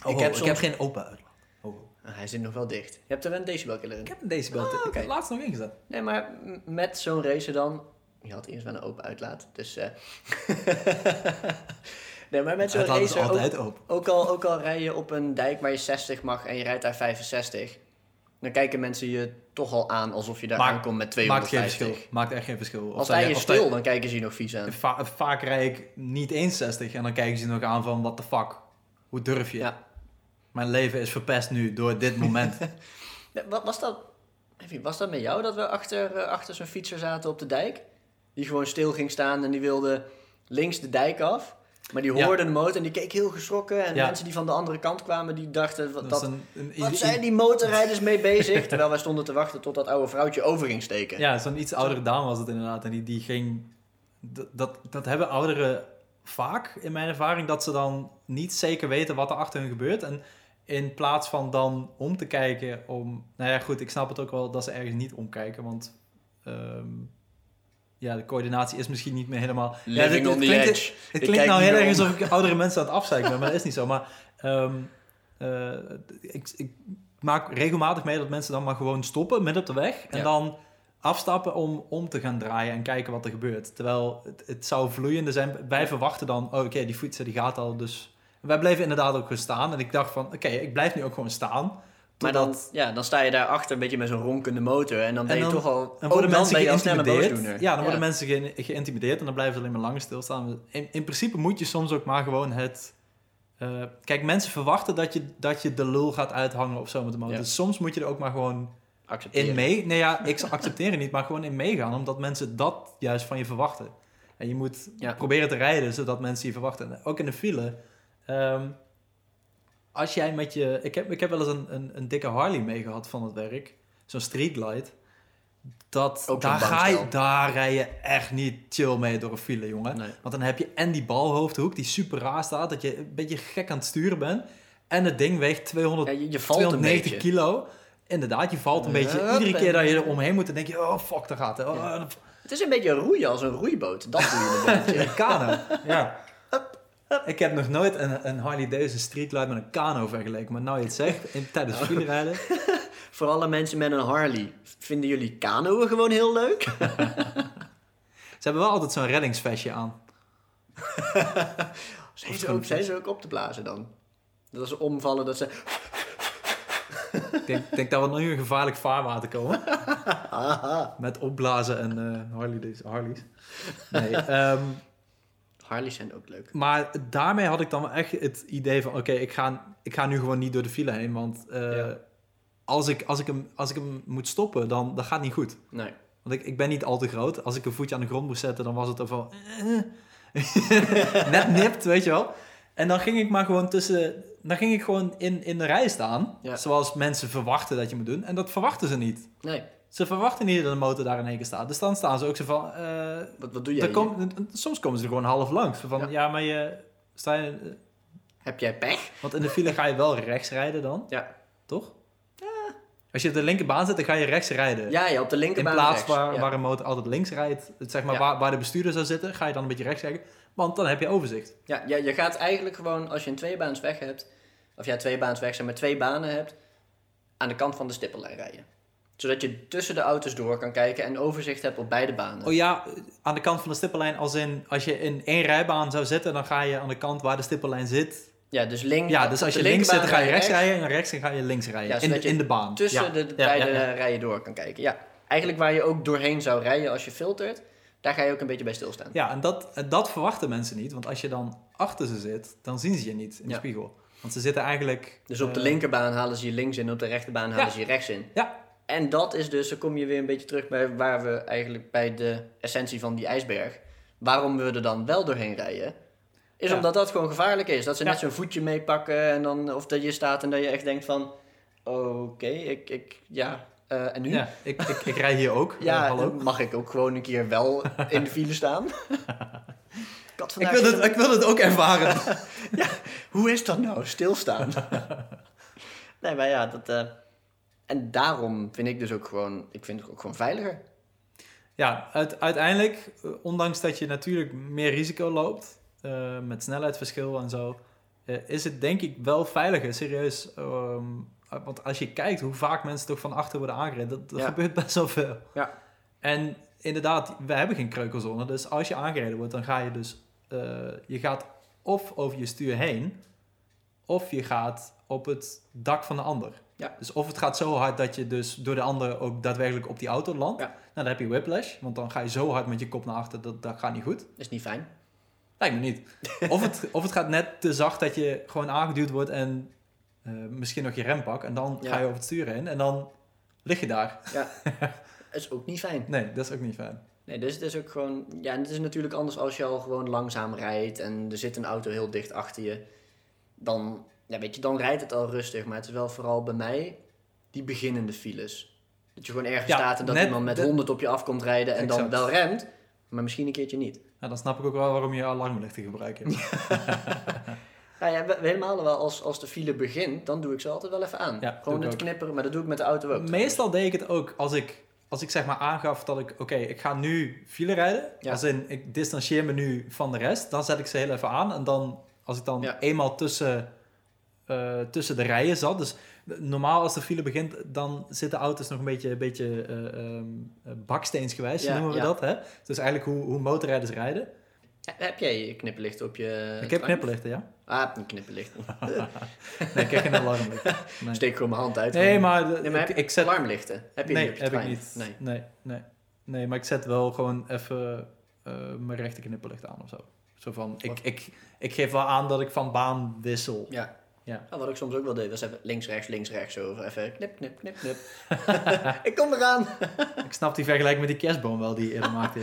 Oh, ik heb soms... geen open uitlaat. Ah, hij zit nog wel dicht. Je hebt er een decibelkiller in. Ik heb een decibel. Ah, Ik oké. heb laatst nog ingezet. Nee, maar met zo'n racer dan... Je had eerst wel een open uitlaat, dus... eh nee, maar met zo'n racer... ook- altijd open. Ook al, ook al rij je op een dijk waar je 60 mag en je rijdt daar 65, dan kijken mensen je toch al aan alsof je daar Maakt- aankomt met Maakt geen 250. verschil. Maakt echt geen verschil. Of Als hij je- je stil, dan kijken ze je nog vies aan. je- va- vaak rijd ik niet eens 60 en dan kijken ze nog aan van what the fuck. Hoe durf je? Ja. Mijn leven is verpest nu door dit moment. Ja, wa- Was dat, was dat met jou dat we achter, eh, achter zo'n fietser zaten op de dijk? Die gewoon stil ging staan en die wilde links de dijk af. Maar die Ja. hoorde de motor en die keek heel geschrokken. En Ja. mensen die van de andere kant kwamen, die dachten, wat, Dat een, een, wat zijn die motorrijders mee bezig? Terwijl wij stonden te wachten tot dat oude vrouwtje over ging steken. Ja, zo'n iets oudere dame was het inderdaad. En die, die ging... Dat, dat, dat hebben ouderen vaak, in mijn ervaring, dat ze dan niet zeker weten wat er achter hun gebeurt. En in plaats van dan om te kijken om... Nou ja, goed, ik snap het ook wel dat ze ergens niet omkijken, want... ehm, ja, de coördinatie is misschien niet meer helemaal... ja, Living dit- on the edge. Het klinkt nou heel erg alsof ik oudere mensen aan het afzeiken ben, maar dat is niet zo. Maar ehm, eh, ik, ik maak regelmatig mee dat mensen dan maar gewoon stoppen midden op de weg. En Ja. dan afstappen om om te gaan draaien en kijken wat er gebeurt. Terwijl het, het zou vloeiende zijn. Wij verwachten dan, oh, oké, die fietser die gaat al. Dus wij bleven inderdaad ook gewoon staan. En ik dacht van, oké, ik blijf nu ook gewoon staan. Maar dan, ja, dan sta je daar achter een beetje met zo'n ronkende motor. En dan ben En je dan- toch al... Dan ook worden mensen geïntimideerd. Ja, dan worden mensen ge- geïntimideerd en dan blijven ze alleen maar langer stilstaan. In, in principe moet je soms ook maar gewoon het... eh, kijk, mensen verwachten dat je, dat je de lul gaat uithangen of zo met de motor. Ja. Dus soms moet je er ook maar gewoon Accepteren. in mee... Nee ja, ik accepteer het niet, maar gewoon in meegaan. Omdat mensen dat juist van je verwachten. En je moet Ja. proberen te rijden zodat mensen je verwachten. En ook in de file. Ehm, als jij met je... Ik heb, ik heb wel eens een, een, een dikke Harley meegehad van het werk. Zo'n streetglide. Dat, Ook daar, ga je, daar rij je echt niet chill mee door een file, jongen. Nee. Want dan heb je en die balhoofdhoek die super raar staat. Dat je een beetje gek aan het sturen bent. En het ding weegt 200 Ja, je, je valt een 290 beetje. kilo. Inderdaad, je valt een beetje. Iedere keer dat je er omheen moet, dan denk je, oh fuck, daar gaat het. Oh, Ja. Het is een beetje roeien als een roeiboot. Dat doe je een beetje. een kano. Ja. Ik heb nog nooit een, een Harley Davidson Streetlight met een kano vergeleken. Maar nou je het zegt, in, tijdens filerijden. Voor alle mensen met een Harley. Vinden jullie kanoën gewoon heel leuk? Ze hebben wel altijd zo'n reddingsvestje aan. Zijn ze, ook, zijn ze ook op te blazen dan? Dat als ze omvallen, dat ze... Ik denk, denk dat we nu in gevaarlijk vaarwater komen. Met opblazen en eh Harley Harleys. Nee, ehm, Harleys zijn ook leuk. Maar daarmee had ik dan wel echt het idee van... Oké, ik, ga, ik ga nu gewoon niet door de file heen. Want eh, Ja. als, ik, als, ik hem, als ik hem moet stoppen, dan dat gaat niet goed. Nee. Want ik, ik ben niet al te groot. Als ik een voetje aan de grond moest zetten, dan was het er van... net nipt, weet je wel. En dan ging ik maar gewoon tussen... Dan ging ik gewoon in, in de rij staan. Ja. Zoals mensen verwachten dat je moet doen. En dat verwachten ze niet. Nee. Ze verwachten niet dat de motor daar in één keer staat. Dus dan staan ze ook zo van... eh, Wat, wat doe jij kom, soms komen ze er gewoon half langs. Van, ja. Ja. maar je... Sta je... eh, Heb jij pech? Want in de file ga je wel rechts rijden dan, Ja. toch? Als je op de linkerbaan zit, dan ga je rechts rijden. Ja, ja, op de in linkerbaan plaats rechts. waar, ja. waar een motor altijd links rijdt, zeg maar Ja. waar, waar de bestuurder zou zitten, ga je dan een beetje rechts rijden. Want dan heb je overzicht. Ja, ja, je gaat eigenlijk gewoon, als je een tweebaansweg hebt, of ja, tweebaansweg zijn, maar twee banen hebt, aan de kant van de stippellijn rijden. Zodat je tussen de auto's door kan kijken en overzicht hebt op beide banen. Oh ja, aan de kant van de stippellijn, als in, als je in één rijbaan zou zitten, dan ga je aan de kant waar de stippellijn zit. Ja, dus links. Ja, dus als je links zit, dan ga je rechts rij rijden en rechts dan ga je links rijden. Ja, in, de, in de baan. Tussen Ja. de Ja, beide rijen door kan kijken. Ja, eigenlijk waar je ook doorheen zou rijden als je filtert, daar ga je ook een beetje bij stilstaan. Ja, en dat, dat verwachten mensen niet, want als je dan achter ze zit, dan zien ze je niet in de spiegel. Want ze zitten eigenlijk... Dus op de eh, linkerbaan halen ze je links in, op de rechterbaan halen ze je rechts in. Ja. En dat is dus, dan kom je weer een beetje terug bij waar we eigenlijk bij de essentie van die ijsberg. Waarom we er dan wel doorheen rijden, is Ja. omdat dat gewoon gevaarlijk is. Dat ze Ja. net zo'n voetje meepakken en dan, of dat je staat en dat je echt denkt van, oké, ik, ik, ja, eh, en nu? Ja, ik, ik, ik rij hier ook. Ja, Eh, mag ik ook gewoon een keer wel in de file staan? ik Ik wil, het, ik wil het ook ervaren. Hoe is dat nou, stilstaan? nee, maar ja, dat... eh, En daarom vind ik dus ook gewoon... Ik vind het ook gewoon veiliger. Ja, uit- uiteindelijk, eh, ondanks dat je natuurlijk meer risico loopt, eh, met snelheidsverschil en zo, eh, is het denk ik wel veiliger, serieus. ehm, want als je kijkt hoe vaak mensen toch van achter worden aangereden, dat, dat Ja. gebeurt best wel veel. Ja. En inderdaad, we hebben geen kreukelzone, dus als je aangereden wordt, dan ga je dus, je gaat of over je stuur heen, of je gaat op het dak van de ander. Ja. Dus of het gaat zo hard dat je dus door de ander ook daadwerkelijk op die auto landt. Ja. Nou, dan heb je whiplash, want dan ga je zo hard met je kop naar achter, dat, dat gaat niet goed. Is niet fijn. Lijkt me niet. Of het, of het gaat net te zacht dat je gewoon aangeduwd wordt en eh, misschien nog je rem pakt. En dan Ja. ga je over het stuur heen en dan lig je daar. Is ook niet fijn. Nee, dat is ook niet fijn. Nee, dus het is ook gewoon... Ja, en het is natuurlijk anders als je al gewoon langzaam rijdt en er zit een auto heel dicht achter je. Dan, ja, weet je, dan rijdt het al rustig. Maar het is wel vooral bij mij die beginnende files. Dat je gewoon ergens Ja, staat en dat net iemand met de- 100 op je af komt rijden en dan wel remt. Maar misschien een keertje niet. Ja, dan snap ik ook wel waarom je alarmlichten gebruikt. Nou ja, we- helemaal wel als, als de file begint, dan doe ik ze altijd wel even aan. Ja, gewoon het knipperen, maar dat doe ik met de auto ook. Meestal deed ik het ook als ik, als ik zeg maar aangaf dat ik, oké, ik ga nu file rijden. Ja. Als in, ik distancieer me nu van de rest. Dan zet ik ze heel even aan. En dan, als ik dan Ja. eenmaal tussen, eh, tussen de rijen zat. Dus normaal als de file begint, dan zitten auto's nog een beetje, een beetje eh, ehm, eh, baksteensgewijs, Ja, noemen we ja. dat. Hè? Dus eigenlijk hoe, hoe motorrijders rijden. Heb jij je knipperlicht op je... ik heb knipperlichten, ja. Ah, een knipperlicht. Nee, ik heb geen alarmlicht. Nee, Steek gewoon mijn hand uit. nee maar, de- Nee, maar ik, zet... Alarmlichten. Heb je nee, niet op je heb ik niet. Nee. Nee. Nee, nee. maar ik zet wel gewoon even mijn rechter knipperlicht aan of zo. Zo van, ik, ik, ik geef wel aan dat ik van baan wissel. Ja. Ja. Wat ik soms ook wel deed, was even links, rechts, links, rechts over. Even knip, knip, knip, knip. ik kom eraan. Ik snap die vergelijking met die kerstboom wel die je eerder maakte.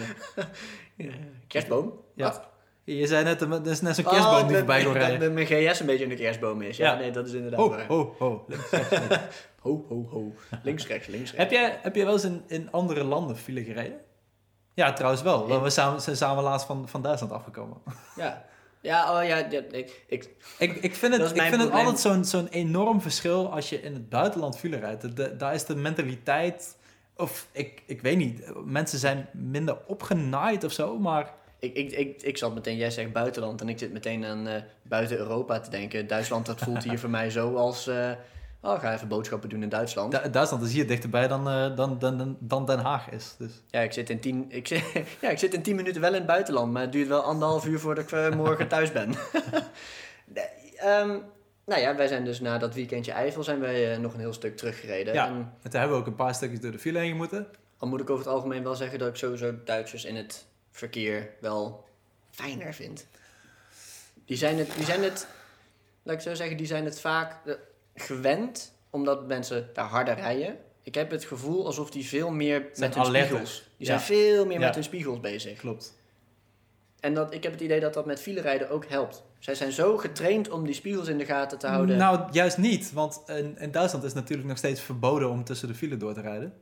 Ja. Kerstboom? Ja. Wat? Je zei net, er is net zo'n Oh, kerstboom die dat- voorbij wil dat- rijden. dat mijn GS een beetje in de kerstboom is. Ja, Ja. nee, dat is inderdaad Ho, waar. ho, ho. Links, rechts, links. Ho, ho, ho. Links, rechts, links, rechts. heb, jij, heb jij wel eens in, in andere landen file gereden? Ja, trouwens wel. We samen, zijn samen laatst van, van Duitsland afgekomen. Ja. Ja, oh ja, ja ik, ik, Ik, ik vind het, ik vind het altijd zo'n zo'n enorm verschil als je in het buitenland file rijdt. De- de- daar is de mentaliteit, of ik, ik weet niet, mensen zijn minder opgenaaid of zo, maar ik, ik, ik, ik zat meteen, jij zegt buitenland en ik zit meteen aan eh, buiten Europa te denken. Duitsland, dat voelt hier voor mij zo als, eh, oh, ga even boodschappen doen in Duitsland. Du- Duitsland is hier dichterbij dan, eh, dan, dan, dan, dan Den Haag is. Dus. Ja, ik zit, in tien, ik, zit, ja, ik zit in tien minuten wel in het buitenland, maar het duurt wel anderhalf uur voordat ik eh, morgen thuis ben. Ehm, nou ja, wij zijn dus na dat weekendje Eifel zijn wij eh, nog een heel stuk teruggereden. Ja. En En toen hebben we ook een paar stukjes door de file heen moeten. al moet ik over het algemeen wel zeggen dat ik sowieso Duitsers in het verkeer wel fijner vind. Die zijn het, die zijn het laat ik zo zeggen, die zijn het vaak gewend, omdat mensen daar harder rijden. Ik heb het gevoel alsof die veel meer Zijn met hun alerter. spiegels... Die zijn veel meer met hun spiegels bezig. Klopt. En dat, ik heb het idee dat dat met filerijden ook helpt. Zij zijn zo getraind om die spiegels in de gaten te houden. Nou, juist niet, want in, in Duitsland is het natuurlijk nog steeds verboden om tussen de file door te rijden.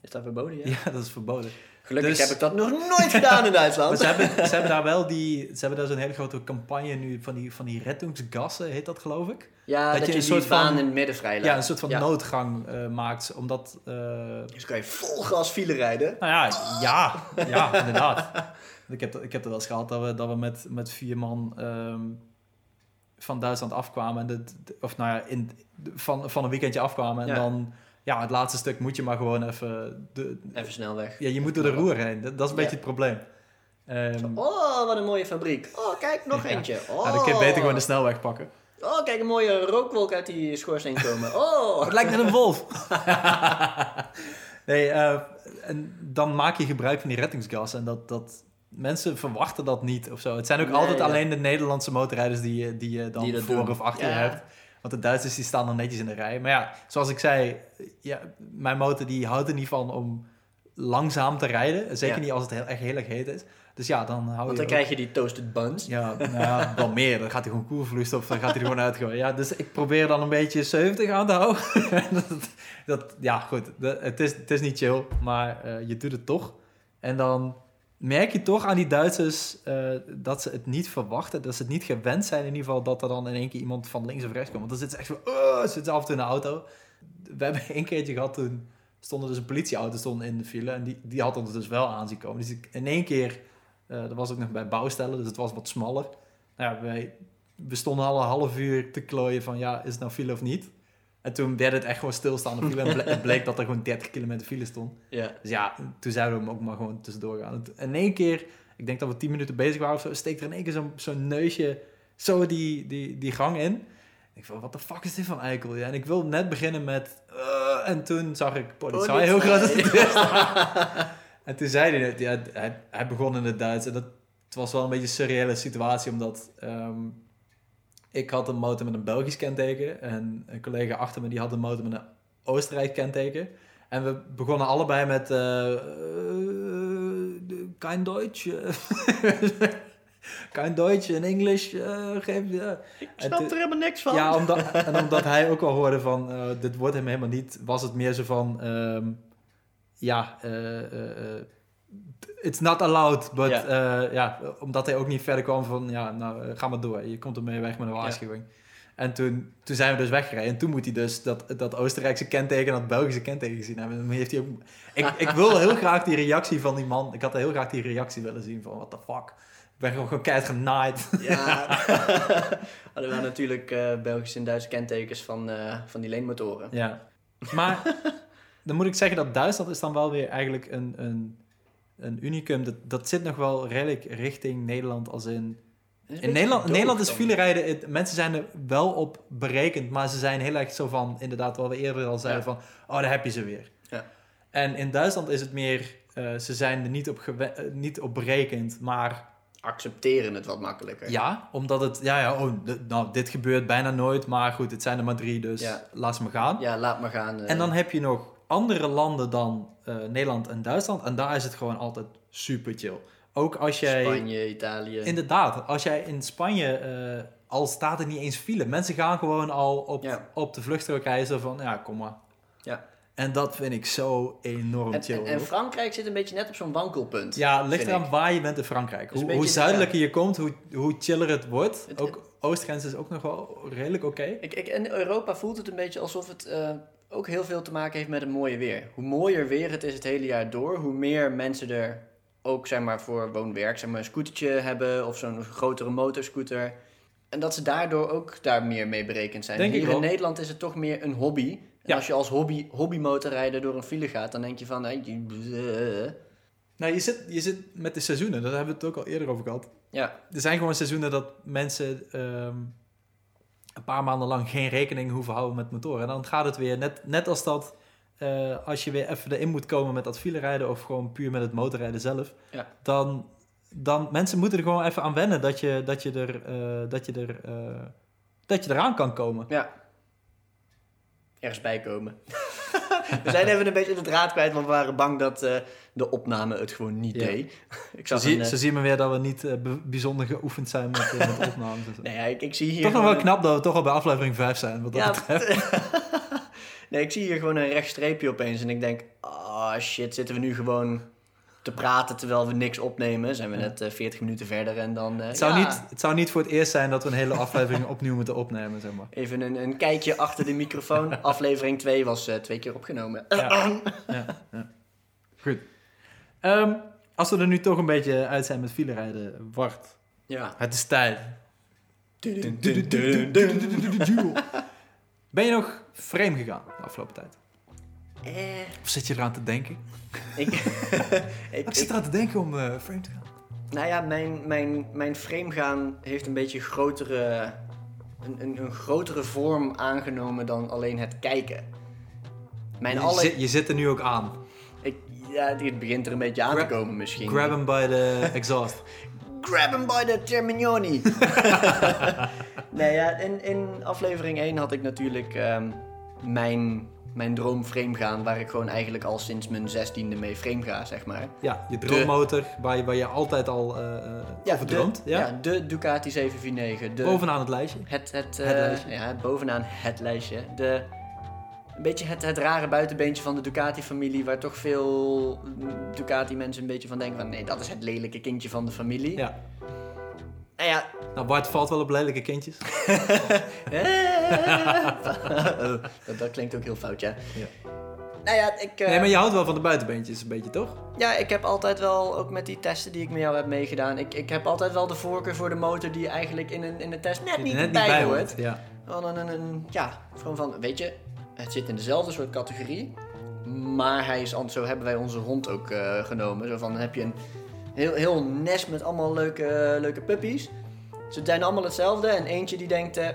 Is dat verboden, ja? Ja, dat is verboden. Gelukkig Dus- heb ik dat nog nooit gedaan in Duitsland. ze hebben, ze hebben daar wel die, ze hebben daar zo'n hele grote campagne nu van die, van die rettungsgassen, heet dat geloof ik? Ja, dat dat, je je een soort baan van- in het midden. Ja, een soort van Ja. noodgang eh, maakt, omdat... eh, Dus kan je vol gas file rijden. nou ja, ja, ja, inderdaad. Ik heb, ik heb het wel eens gehad dat we, dat we met, met vier man ehm, van Duitsland afkwamen. En de, de- of nou ja, in, van, van een weekendje afkwamen. En Ja. dan, ja, het laatste stuk moet je maar gewoon even... De, Even snel weg. ja, je moet door de roer heen. Dat, dat is een beetje het probleem. Ehm, Oh, wat een mooie fabriek. Oh, kijk, nog eentje. Oh. ja, dan kun je beter gewoon de snelweg pakken. Oh, kijk, een mooie rookwolk uit die schoorsteen komen. Oh. Het lijkt net een wolf. nee, eh, en dan maak je gebruik van die reddingsgassen. En dat, dat mensen verwachten dat niet of zo. Het zijn ook Nee, altijd ja. alleen de Nederlandse motorrijders die, je- die je dan Die voor doen. of achter je Ja. hebt. Want de Duitsers die staan dan netjes in de rij. Maar ja, zoals ik zei, ja, mijn motor die houdt er niet van om langzaam te rijden. Zeker Ja. niet als het heel, echt heel erg heet is. Dus ja, dan hou Want je... dan ook- krijg je die toasted buns. Ja, nou wel meer. Dan gaat hij gewoon koelvloeistof, dan gaat hij er gewoon uitgooien. Ja, dus ik probeer dan een beetje 70 aan te houden. dat, dat, ja, goed. Dat- het, is, het is niet chill, maar eh, je doet het toch. En dan merk je toch aan die Duitsers eh, dat ze het niet verwachten. Dat ze het niet gewend zijn in ieder geval dat er dan in één keer iemand van links of rechts komt. Want dan zitten ze echt zo, oh, zitten ze af en toe in de auto. We hebben één keertje gehad toen stonden dus een politieauto stonden in de file. En die, die had ons dus wel aan zien komen. Dus in één keer, eh dat was ook nog bij bouwstellen, dus het was wat smaller. Nou ja, wij, we stonden al een half uur te klooien van ja, is het nou file of niet? En toen werd het echt gewoon stilstaande file. En het bleek dat er gewoon 30 kilometer file stond. Ja. Dus ja, toen zouden we hem ook maar gewoon tussendoor gaan. En In één keer, ik denk dat we 10 minuten bezig waren of zo, steekt er in één keer zo'n zo'n neusje zo die, die, die gang in. Ik van, wat de fuck is dit van eikel? Ja, en ik wil net beginnen met... eh, en toen zag ik politie Oh, heel groot. op en toen zei hij het. Ja, hij, hij begon in het Duits. En dat, het was wel een beetje een surreële situatie, omdat... ehm, ik had een motor met een Belgisch kenteken. En een collega achter me die had een motor met een Oostenrijk kenteken. En we begonnen allebei met... de- kein Deutsch. eh. kein Deutsch in eh, geef je. Ik snap er helemaal niks van. Ja, omdat, en omdat hij ook al hoorde van, dit wordt hem helemaal niet, was het meer zo van, ehm, ja, eh, it's not allowed, but Ja. ja. ja, omdat hij ook niet verder kwam van, ja, nou, eh, ga maar door, je komt ermee weg met een waarschuwing. En toen, toen zijn we dus weggereden. En toen moet hij dus dat, dat Oostenrijkse kenteken en dat Belgische kenteken gezien hebben. En heeft hij ook... ik, ik wil heel graag die reactie van die man. Ik had heel graag die reactie willen zien van, what the fuck. Ik ben gewoon, gewoon keihard genaaid. Ja. Hadden we natuurlijk eh, Belgische en Duitse kentekens van, eh, van die leenmotoren. Ja. Maar dan moet ik zeggen dat Duitsland is dan wel weer eigenlijk een, een, een unicum. Dat, dat zit nog wel redelijk richting Nederland als in... In Nederland, is filerijden, het- mensen zijn er wel op berekend, maar ze zijn heel erg zo van, inderdaad, wat we eerder al zeiden, Ja. van, oh, daar heb je ze weer. Ja. En in Duitsland is het meer, eh, ze zijn er niet op, eh, niet op berekend, maar Accepteren het wat makkelijker. ja, omdat het, ja, ja, oh, nou, dit gebeurt bijna nooit, maar goed, het zijn er maar drie, dus Ja. laat ze maar gaan. Ja, laat maar gaan. eh. En dan heb je nog andere landen dan eh, Nederland en Duitsland. En daar is het gewoon altijd super chill. Ook als jij... Spanje, Italië. Inderdaad, als jij in Spanje... eh, al staat er niet eens file. Mensen gaan gewoon al op, Ja. op de vluchtstrook reizen van... Ja, kom maar. Ja. En dat vind ik zo enorm En, chill. en. Frankrijk zit een beetje net op zo'n wankelpunt. ja, het ligt eraan ik. waar je bent in Frankrijk. Hoe, zuidelijker je komt, hoe, hoe chiller het wordt. Het- ook oostgrens is ook nog wel redelijk oké. Ik, ik, in Europa voelt het een beetje alsof het eh, ook heel veel te maken heeft met het mooie weer. Hoe mooier weer het is het hele jaar door, hoe meer mensen er ook zeg maar, voor woon-werk zeg maar, een scootertje hebben of zo'n grotere motorscooter. En dat ze daardoor ook daar meer mee berekend zijn. Denk ik Hier in. Nederland is het toch meer een hobby. En Ja. als je als hobby, hobbymotorrijder door een file gaat, dan denk je van... Hey, Nou, je zit, je zit met de seizoenen. Daar hebben we het ook al eerder over gehad. ja, Er zijn gewoon seizoenen dat mensen ehm, een paar maanden lang geen rekening hoeven houden met motoren. En dan gaat het weer, net, net als dat, eh, als je weer even erin moet komen met dat filerijden of gewoon puur met het motorrijden zelf. Ja. Dan, dan, mensen moeten er gewoon even aan wennen dat je, dat je, er, eh, dat je, er, eh, dat je eraan kan komen. ja. Ergens bij komen. we zijn even een beetje de draad kwijt, want we waren bang dat eh, de opname het gewoon niet Ja. deed. ik zag een, eh, zo zien we weer dat we niet eh, bijzonder geoefend zijn met, met opnames. Nee, ja, ik, ik zie hier Toch nog wel knap dat we toch al bij aflevering 5 zijn. Wat dat Ja, betreft. nee, ik zie hier gewoon een recht streepje opeens en ik denk, ah shit, zitten we nu gewoon te praten terwijl we niks opnemen? Zijn we net eh, 40 minuten verder en dan... eh, Het zou, ja, niet, het zou niet voor het eerst zijn dat we een hele aflevering opnieuw moeten opnemen, zeg maar. Even een, een kijkje achter de microfoon. Aflevering 2 was eh, twee keer opgenomen. Ja. ja. Goed. Ehm, als we er nu toch een beetje uit zijn met filerijden, Wart. Ja. Het is tijd. Ben je nog vreemd gegaan de afgelopen tijd? Eh, Of zit je eraan te denken? ik, ik, Ik zit eraan te denken om eh, vreemd te gaan. Nou ja, mijn, mijn, mijn framegaan heeft een beetje grotere, een, een, een grotere vorm aangenomen dan alleen het kijken. Mijn Je, alle... zit, je zit er nu ook aan. Ik, ja, dit begint er een beetje aan Grab- te komen misschien. Grab him by the exhaust. Grab him by the Terminioni. nee, ja, in, in aflevering 1 had ik natuurlijk ehm, mijn, mijn droom frame gaan, waar ik gewoon eigenlijk al sinds mijn zestiende mee frame ga, zeg maar. Ja, je droommotor waar je, waar je altijd al eh eh, over de, droomt. Ja? ja, de Ducati 749. De, Bovenaan het lijstje. Het, het, eh, Het lijstje. Ja, bovenaan het lijstje. De, een beetje het, het rare buitenbeentje van de Ducati-familie, waar toch veel Ducati-mensen een beetje van denken van nee, dat is het lelijke kindje van de familie. Ja. Nou ja, Nou, Bart valt wel op lelijke kindjes. Dat, dat klinkt ook heel fout, ja. Ja. Nou ja, ik, eh, Nee, maar je houdt wel van de buitenbeentjes een beetje, toch? ja, ik heb altijd wel, ook met die testen die ik met jou heb meegedaan, ik, ik heb altijd wel de voorkeur voor de motor die eigenlijk in een, in een test net niet Net erbij bij hoort. hoort. Ja. Gewoon een, een, een- ja, gewoon van, weet je, het zit in dezelfde soort categorie. Maar hij is anders, zo hebben wij onze hond ook eh, genomen. Zo van, dan heb je een heel, heel nest met allemaal leuke, leuke puppies. Ze zijn allemaal hetzelfde. En eentje die denkt, eh,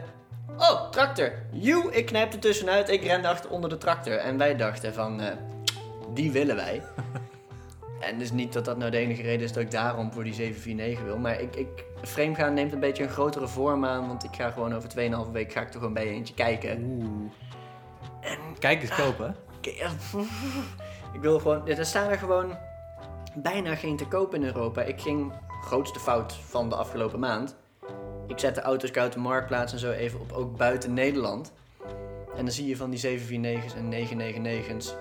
oh, tractor. You, ik knijp er tussenuit, ik ren achter onder de tractor. En wij dachten van, eh, die willen wij. en dus niet dat dat nou de enige reden is dat ik daarom voor die 749 wil. Maar ik, ik, frame gaan neemt een beetje een grotere vorm aan. Want ik ga gewoon over 2,5 week ga ik toch gewoon bij je eentje kijken. Oeh. Kijk eens kopen? Oké, ja. Ik wil gewoon, er staan er gewoon bijna geen te koop in Europa. Ik ging, grootste fout van de afgelopen maand. Ik zette Autoscout de Marktplaats en zo even op, ook buiten Nederland. En dan zie je van die 749's en 999's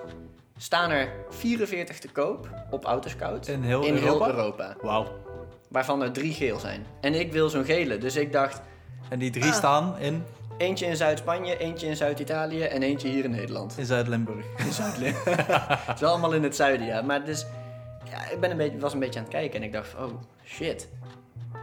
staan er 44 te koop op Autoscout In heel in Europa? heel Europa. Wauw. Waarvan er drie geel zijn. En ik wil zo'n gele. Dus ik dacht, En die drie Ah. staan in, eentje in Zuid-Spanje, eentje in Zuid-Italië en eentje hier in Nederland. in Zuid-Limburg. In Zuid-Limburg. Het is allemaal in het zuiden, ja. Maar dus, ja, ik ben een beetje, was een beetje aan het kijken en ik dacht, oh shit.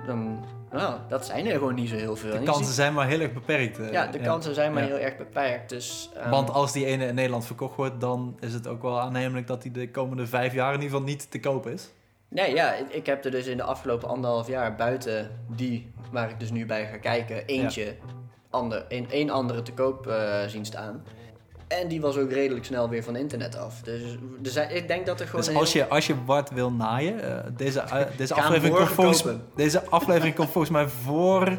Dan, nou, dat zijn er gewoon niet zo heel veel. De kansen zijn maar heel erg beperkt. eh, ja, de kansen zijn maar Ja. heel erg beperkt. Dus, ehm, Want als die ene in Nederland verkocht wordt, dan is het ook wel aannemelijk dat die de komende vijf jaar in ieder geval niet te koop is. Nee, ja, ik, heb er dus in de afgelopen anderhalf jaar buiten die waar ik dus nu bij ga kijken, eentje, ander, een, één andere te koop eh, zien staan. En die was ook redelijk snel weer van internet af. Dus ik denk dat er gewoon. Dus als je, als je Bart wil naaien, eh, deze, eh, deze, aflevering komt volgens, deze aflevering komt volgens mij voor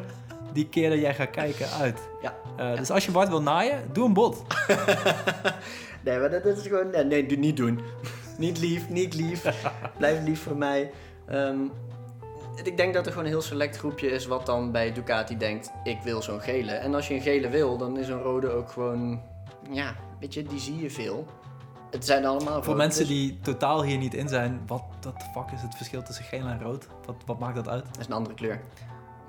die keer dat jij gaat kijken uit. Ja. Eh, Dus als je Bart wil naaien, doe een bot. Nee, maar dat, dat is gewoon. Nee, nee doe- niet doen. niet lief, niet lief. Blijf lief voor mij. Ehm, ik denk dat er gewoon een heel select groepje is wat dan bij Ducati denkt: ik wil zo'n gele. En als je een gele wil, dan is een rode ook gewoon. Ja, weet je, die zie je veel. Het zijn allemaal Voor mensen die totaal hier niet in zijn, wat de fuck is het verschil tussen geel en rood? Wat, wat maakt dat uit? Dat is een andere kleur.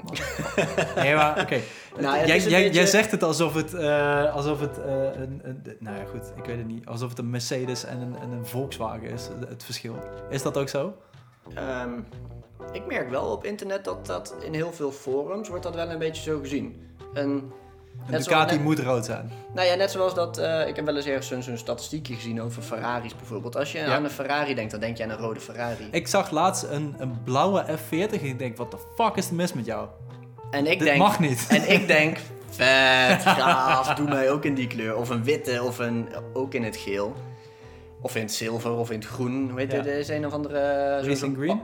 Nee, maar oké. Nou, jij, een jij, beetje- jij zegt het alsof het, eh, alsof het eh, een, een, nou ja goed, ik weet het niet. Alsof het een Mercedes en een, en een Volkswagen is, het, verschil. Is dat ook zo? Ehm, ik merk wel op internet dat dat in heel veel forums wordt dat wel een beetje zo gezien. En Een Net Ducati net- moet rood zijn. Nou ja, net zoals dat, eh, ik heb wel eens ergens zo'n zo'n statistiekje gezien over Ferraris bijvoorbeeld. Als je Ja. aan een Ferrari denkt, dan denk je aan een rode Ferrari. Ik zag laatst een, een blauwe F40 en ik denk, wat de fuck is er mis met jou? en ik Dit denk, mag niet. En ik denk, vet, gaaf, doe mij ook in die kleur. Of een witte, of een, ook in het geel. Of in het zilver, of in het groen. Hoe heet Ja. Er is een of andere... Racing zo'n Green?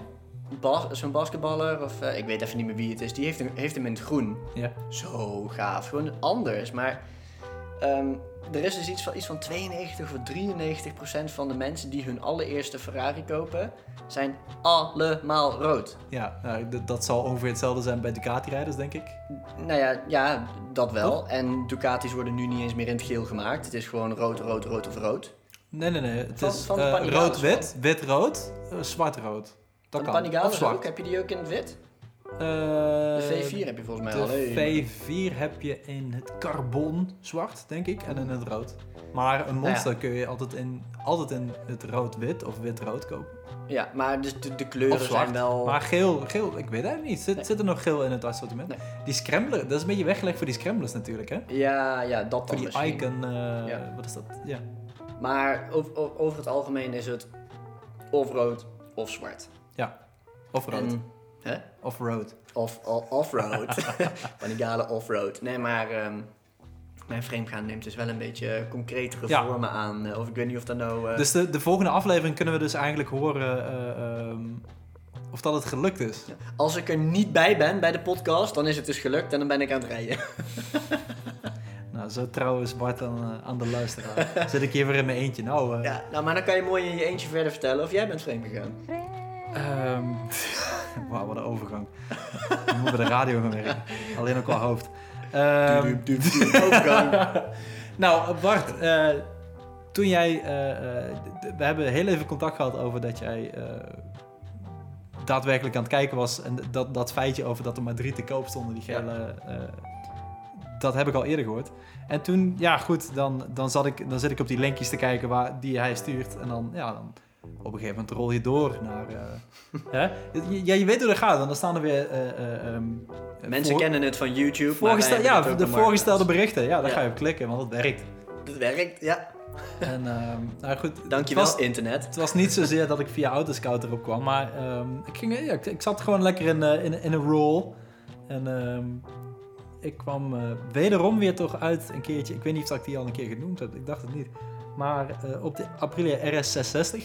Zo'n basketballer, of eh, ik weet even niet meer wie het is. Die heeft, hem- heeft hem in het groen. Ja. Zo gaaf. Gewoon anders. Maar ehm, er is dus iets van, iets van 92 of 93 procent van de mensen die hun allereerste Ferrari kopen, zijn allemaal rood. Ja, nou, d- dat zal ongeveer hetzelfde zijn bij Ducati-rijders, denk ik. Nou ja, ja, dat wel. En Ducatis worden nu niet eens meer in het geel gemaakt. Het is gewoon rood, rood, rood of rood. Nee, nee, nee. Het Van- is eh, rood-wit, wit-rood, eh, zwart-rood. Dat kan. zwart. ook. Heb je die ook in het wit? Eh, De V4 heb je volgens mij al. De hè? V4 heb je in het carbon zwart, denk ik, en in het rood. Maar een Nou ja. monster kun je altijd in, altijd in het rood-wit of wit-rood kopen. Ja, maar dus de, de kleuren zijn wel... Maar geel, geel, ik weet het niet. Zit, Nee. zit er nog geel in het assortiment? Nee. Die scrambler, dat is een beetje weggelegd voor die scramblers natuurlijk, hè? Ja, ja, dat Voor dan die misschien. icon, eh, Ja. wat is dat? Ja. Maar over, over het algemeen is het of rood of zwart. Of rood. En- hè? Of road. Of, o- off-road. Panigale off-road. Nee, maar ehm, mijn framegaan neemt dus wel een beetje concretere Ja. vormen aan. Eh, Of ik weet niet of dat nou... eh, Dus de, de volgende aflevering kunnen we dus eigenlijk horen eh, ehm, of dat het gelukt is. Als ik er niet bij ben bij de podcast, dan is het dus gelukt en dan ben ik aan het rijden. Nou, zo trouw is Bart dan eh, aan de luisteraar. Zit ik hier weer in mijn eentje. Nou, eh, Ja, nou, maar dan kan je mooi in je eentje verder vertellen of jij bent vreemd gegaan. Ehm, wauw, wat een overgang. Dan moeten we de radio gaan werken. Alleen ook qua hoofd. Ehm, Overgang. nou, Bart, eh, toen jij... eh, eh, we hebben heel even contact gehad over dat jij eh, daadwerkelijk aan het kijken was. En dat, dat feitje over dat er maar drie te koop stonden, die gele... eh, dat heb ik al eerder gehoord. En toen, ja goed, dan, dan, zat ik, dan zit ik op die linkjes te kijken waar, die hij stuurt. En dan, ja, dan op een gegeven moment rol je door naar... eh, hè? Ja, je weet hoe dat gaat. En dan staan er weer... eh, eh, ehm, Mensen voor- kennen het van YouTube. Voorgestel, ja, de voorgestelde berichten. Ja, daar Ja. ga je op klikken, want het werkt. Dat werkt, ja. En, ehm, nou goed, Dankjewel, Het was, internet. het was niet zozeer dat ik via Autoscout erop kwam, maar ehm, ik, ging, ja, ik, ik zat gewoon lekker in, eh, in, in een roll. En ehm, ik kwam eh, wederom weer toch uit een keertje. Ik weet niet of dat ik die al een keer genoemd heb, ik dacht het niet. Maar eh, op de Aprilia RS660.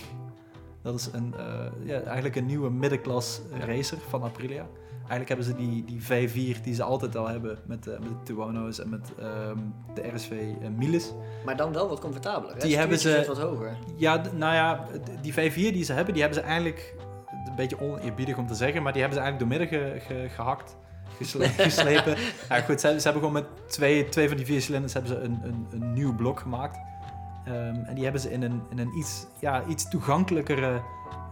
Dat is een, eh, ja, eigenlijk een nieuwe middenklas racer van Aprilia. Eigenlijk hebben ze die, die V4 die ze altijd al hebben met, eh, met de Tuono's en met ehm, de RSV uh, Miles. Maar dan wel wat comfortabeler. Hè? Die hebben ze- wat hoger. Ja, nou ja, die V4 die ze hebben, die hebben ze eigenlijk een beetje oneerbiedig om te zeggen, maar die hebben ze eigenlijk doormidden ge, ge- gehakt, gesle- geslepen. ja, goed, ze, ze hebben gewoon met twee, twee van die vier cilinders hebben ze een, een, een nieuw blok gemaakt. Ehm, en die hebben ze in een, in een iets, ja, iets toegankelijkere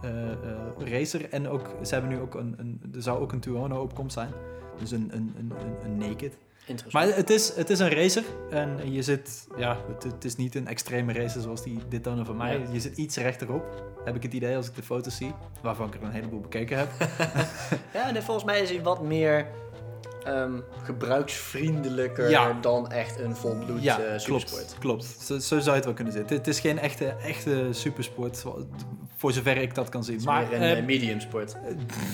eh, eh, racer. En ook, ze hebben nu ook een, een, er zou ook een Tuono opkomst zijn. Dus een, een, een, een, naked. Interessant. Maar het is, het is een racer en je zit, ja, het, het is niet een extreme racer zoals die dit dan van mij. Je zit iets rechterop, heb ik het idee als ik de foto's zie, waarvan ik er een heleboel bekeken heb. Ja, en volgens mij is hij wat meer ehm, gebruiksvriendelijker Ja. dan echt een volbloed ja, eh, supersport. klopt, klopt. Zo, zo zou je het wel kunnen zitten. Het is geen echte, echte supersport, voor zover ik dat kan zien. Het is Maar, meer een eh, eh, medium sport.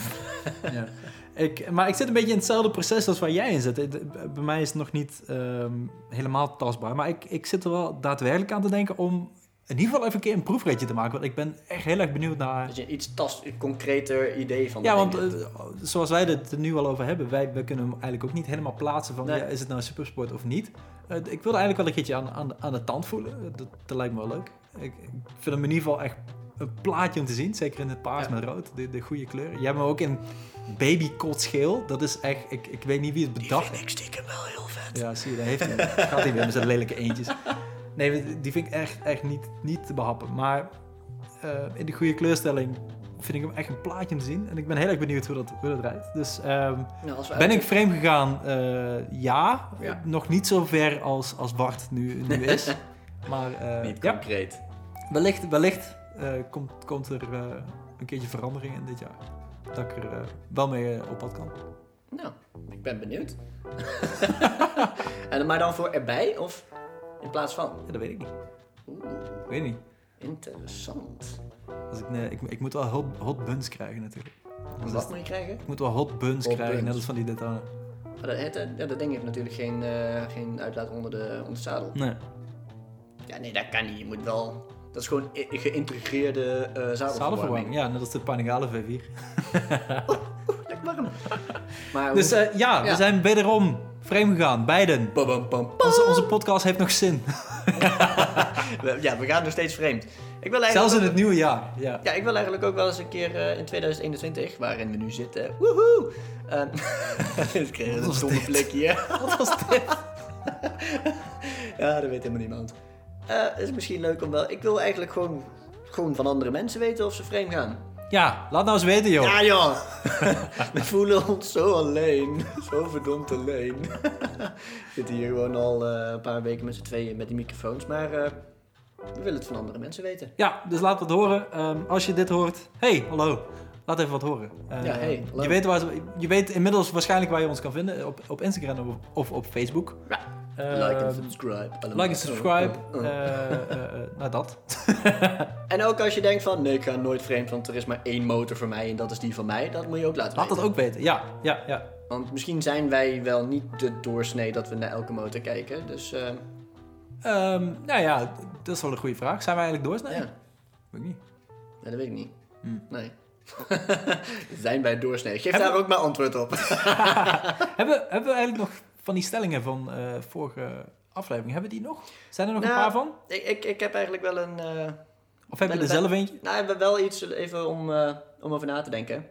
ja. ik, maar ik zit een beetje in hetzelfde proces als waar jij in zit. Bij mij is het nog niet ehm, helemaal tastbaar. Maar ik, ik zit er wel daadwerkelijk aan te denken om in ieder geval even een keer een proefritje te maken. Want ik ben echt heel erg benieuwd naar... Dat je iets tast, een concreter idee van Ja, want eh, zoals wij het er nu al over hebben, wij, wij kunnen hem eigenlijk ook niet helemaal plaatsen van Nee. ja, is het nou een supersport of niet. Eh, ik wilde eigenlijk wel een keertje aan, aan, aan de tand voelen. Eh, Dat, dat lijkt me wel leuk. Ik, ik vind hem in ieder geval echt een plaatje om te zien. Zeker in het paars Ja. met rood, de, de goede kleur. Je hebt hem ook in babykotsgeel. Dat is echt, ik, ik weet niet wie het Die bedacht vind ik stiekem wel heel vet. Ja, zie je, daar heeft hij. Gaat hij weer met zijn lelijke eentjes. Nee, die vind ik echt, echt niet, niet te behappen. Maar eh, in de goede kleurstelling vind ik hem echt een plaatje om te zien. En ik ben heel erg benieuwd hoe dat, hoe dat rijdt. Dus ehm, Nou, ben uit- ik frame gegaan? Eh, ja. Ja. Nog niet zo ver als, als Bart nu, nu is. maar eh, Niet ja, concreet. wellicht, wellicht komt, komt er een keertje verandering in dit jaar. Dat ik er wel mee op pad kan. Nou, ik ben benieuwd. en, maar dan voor erbij of in plaats van? Ja, dat weet ik niet. Oeh, Ik weet niet. interessant. Als ik, nee, ik, ik moet wel hot, hot buns krijgen natuurlijk. Dus Wat moet je krijgen? ik moet wel hot buns Hot krijgen, buns. net als van die Daytona. Maar dat, het, ja, dat ding heeft natuurlijk geen, eh, geen uitlaat onder de, onder de zadel. Nee. Ja, nee, dat kan niet. Je moet wel... Dat is gewoon i- geïntegreerde eh zadelverwarming. Ja, net als de Panigale V4. Lekker warm. Maar Dus eh, ja, we Ja. zijn wederom frame gegaan, beiden. Bam, bam, bam, bam. Onze, onze podcast heeft nog zin. Ja, we gaan nog steeds vreemd. Ik wil eigenlijk Zelfs in ook- het nieuwe jaar. Ja. Ja, ik wil eigenlijk ook wel eens een keer eh, in 2021, waarin we nu zitten. Woehoe! Ehm, ik kreeg een stomme blikje. Wat was dit? ja, dat weet helemaal niemand. Eh, Het is misschien leuk om wel... Ik wil eigenlijk gewoon, gewoon van andere mensen weten of ze vreemd gaan. Ja, laat nou eens weten, joh. Ja, joh! we voelen ons zo alleen. Zo verdomd alleen. we zitten hier gewoon al eh, een paar weken met z'n tweeën met die microfoons. Maar eh, we willen het van andere mensen weten. Ja, dus laat wat horen. Ehm, als je dit hoort, hey, hallo. Laat even wat horen. Eh, Ja, hey, hallo. je, weet waar, je weet inmiddels waarschijnlijk waar je ons kan vinden. Op, op Instagram of, of op Facebook. Ja. Ehm, Like en subscribe. Like en subscribe. Nou, dat. En ook als je denkt van, nee, ik ga nooit vreemd, want er is maar één motor voor mij en dat is die van mij. Dat moet je ook laten Laat weten. dat ook weten. Ja, ja, ja. Want misschien zijn wij wel niet de doorsnee dat we naar elke motor kijken. Dus eh, Ehm, nou ja, dat is wel een goede vraag. Zijn wij eigenlijk doorsneden? ja, Weet ik niet. nee, dat weet ik niet. Hmm. Nee. zijn wij doorsnee? Geef Hebben- daar ook maar antwoord op. hebben, hebben we eigenlijk nog van die stellingen van eh, vorige aflevering, hebben we die nog? Zijn er nog een Nou, paar van? ik, ik, ik heb eigenlijk wel een... eh, Of heb je er zelf eentje? nou, we hebben wel iets even om, eh, om over na te denken.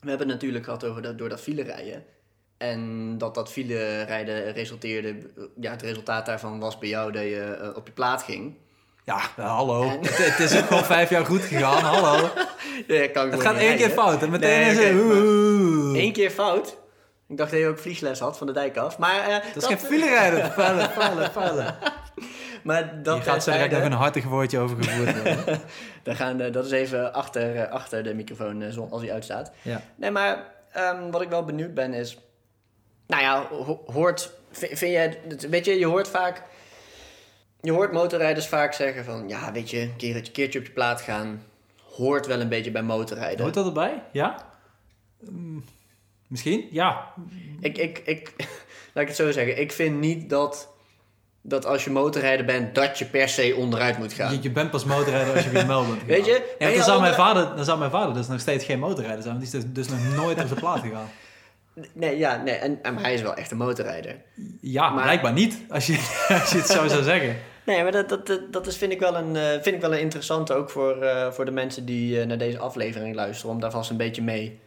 We hebben het natuurlijk gehad over dat, door dat file rijden. En dat dat file rijden resulteerde... eh, Ja, het resultaat daarvan was bij jou dat je eh, op je plaat ging. Ja, nou, hallo. En- Het, het is ook gewoon vijf jaar goed gegaan, hallo. Ja, kan Het gaat één keer fout en meteen Nee, is oeh. Eén keer fout. Ik dacht dat je ook vliegles had van de dijk af. Maar, eh, Dat is geen filerijden. Vuilen, vuilen, vuilen. Maar dat Je gaat zo direct terzijde. een hartig woordje over gevoerd gaan, eh, dat is even achter, eh, achter de microfoon eh, als hij uitstaat. Ja. Nee, maar ehm, wat ik wel benieuwd ben is... Nou ja, ho- hoort... Vind, vind jij... Weet je, je hoort vaak... Je hoort motorrijders vaak zeggen van... Ja, weet je, een keer, een keertje op je plaat gaan... Hoort wel een beetje bij motorrijden. Hoort dat erbij? Ja? Mm, misschien? Ja. Ik, ik, ik, laat ik het zo zeggen. Ik vind niet dat, dat als je motorrijder bent, dat je per se onderuit moet gaan. Je, je bent pas motorrijder als je weer meld bent Weet je? Ja, je dan, zou mijn vader, dan zou mijn vader dus nog steeds geen motorrijder zijn. Want die is dus, dus nog nooit op zijn plaat gegaan. Nee, ja, nee. En, en hij is wel echt een motorrijder. Ja, Maar- blijkbaar niet. Als je, als je het zo zou zeggen. Nee, maar dat, dat, dat, dat is, vind, ik wel een, eh, vind ik wel een interessante ook voor, eh, voor de mensen die eh, naar deze aflevering luisteren. Om daar vast een beetje mee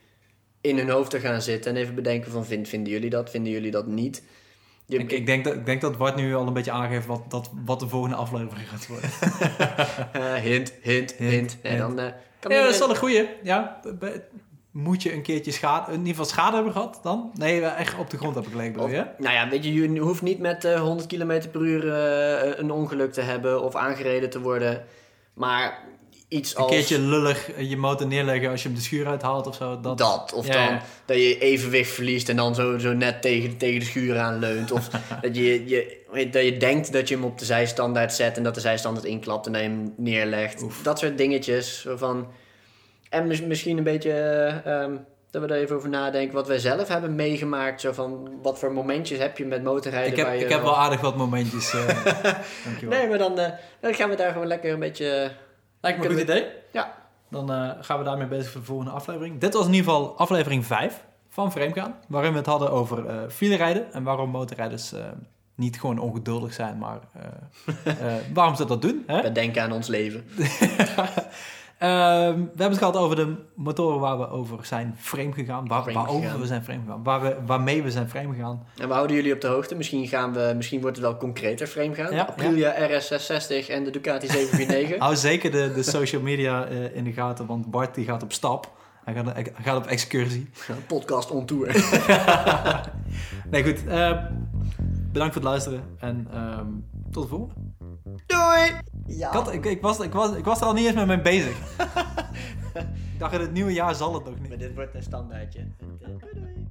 in hun hoofd te gaan zitten. En even bedenken van, vind, vinden jullie dat? Vinden jullie dat niet? Je- Ik, ik, denk dat, ik denk dat Bart nu al een beetje aangeeft wat, dat, wat de volgende aflevering gaat worden. eh, hint, hint, hint. Hint, Nee, hint. dan, eh, kan Ja, dat is wel een goeie. Ja, moet je een keertje schade, in ieder geval schade hebben gehad dan? Nee, echt op de grond hebben gelegen bedoel je? Nou ja, weet je, je hoeft niet met eh, 100 km per uur eh, een ongeluk te hebben of aangereden te worden. Maar iets Een als keertje lullig je motor neerleggen als je hem de schuur uithaalt of zo. Dat, dat. Of Ja, dan ja. dat je evenwicht verliest en dan zo, zo net tegen, tegen de schuur aan leunt. Of dat, je, je, dat je denkt dat je hem op de zijstandaard zet en dat de zijstandaard inklapt en dat je hem neerlegt. Oef. Dat soort dingetjes. Zo van, en mis- misschien een beetje... ehm, dat we er even over nadenken wat wij zelf hebben meegemaakt. Zo van, wat voor momentjes heb je met motorrijden? Ik heb, je ik heb wel aardig wat momentjes. eh. Nee, maar dan, eh, dan gaan we daar gewoon lekker een beetje... Lijkt me een goed idee. Ja. Dan eh, gaan we daarmee bezig voor de volgende aflevering. Dit was in ieder geval aflevering 5 van Framegaan. Waarin we het hadden over eh filerijden. En waarom motorrijders eh, niet gewoon ongeduldig zijn, maar waarom ze dat doen. Hè? We denken aan ons leven. Ehm, we hebben het gehad over de motoren waar we over zijn frame gegaan. Waar, Frame waarover gegaan. we zijn frame gegaan. Waar we, waarmee we zijn frame gegaan. En we houden jullie op de hoogte. Misschien, gaan we, misschien wordt het wel concreter frame gaan. Ja, Aprilia RS660 en de Ducati 749. Hou zeker de, de social media eh, in de gaten, want Bart die gaat op stap. Hij gaat, hij gaat op excursie. Podcast on tour. Nee, goed. eh, bedankt voor het luisteren en ehm, tot de volgende. Doei! Ja. Ik, had- ik, ik, was, ik, was, ik was er al niet eens met mee bezig. ik dacht, in het nieuwe jaar zal het nog niet. Maar dit wordt een standaardje. Doei doei.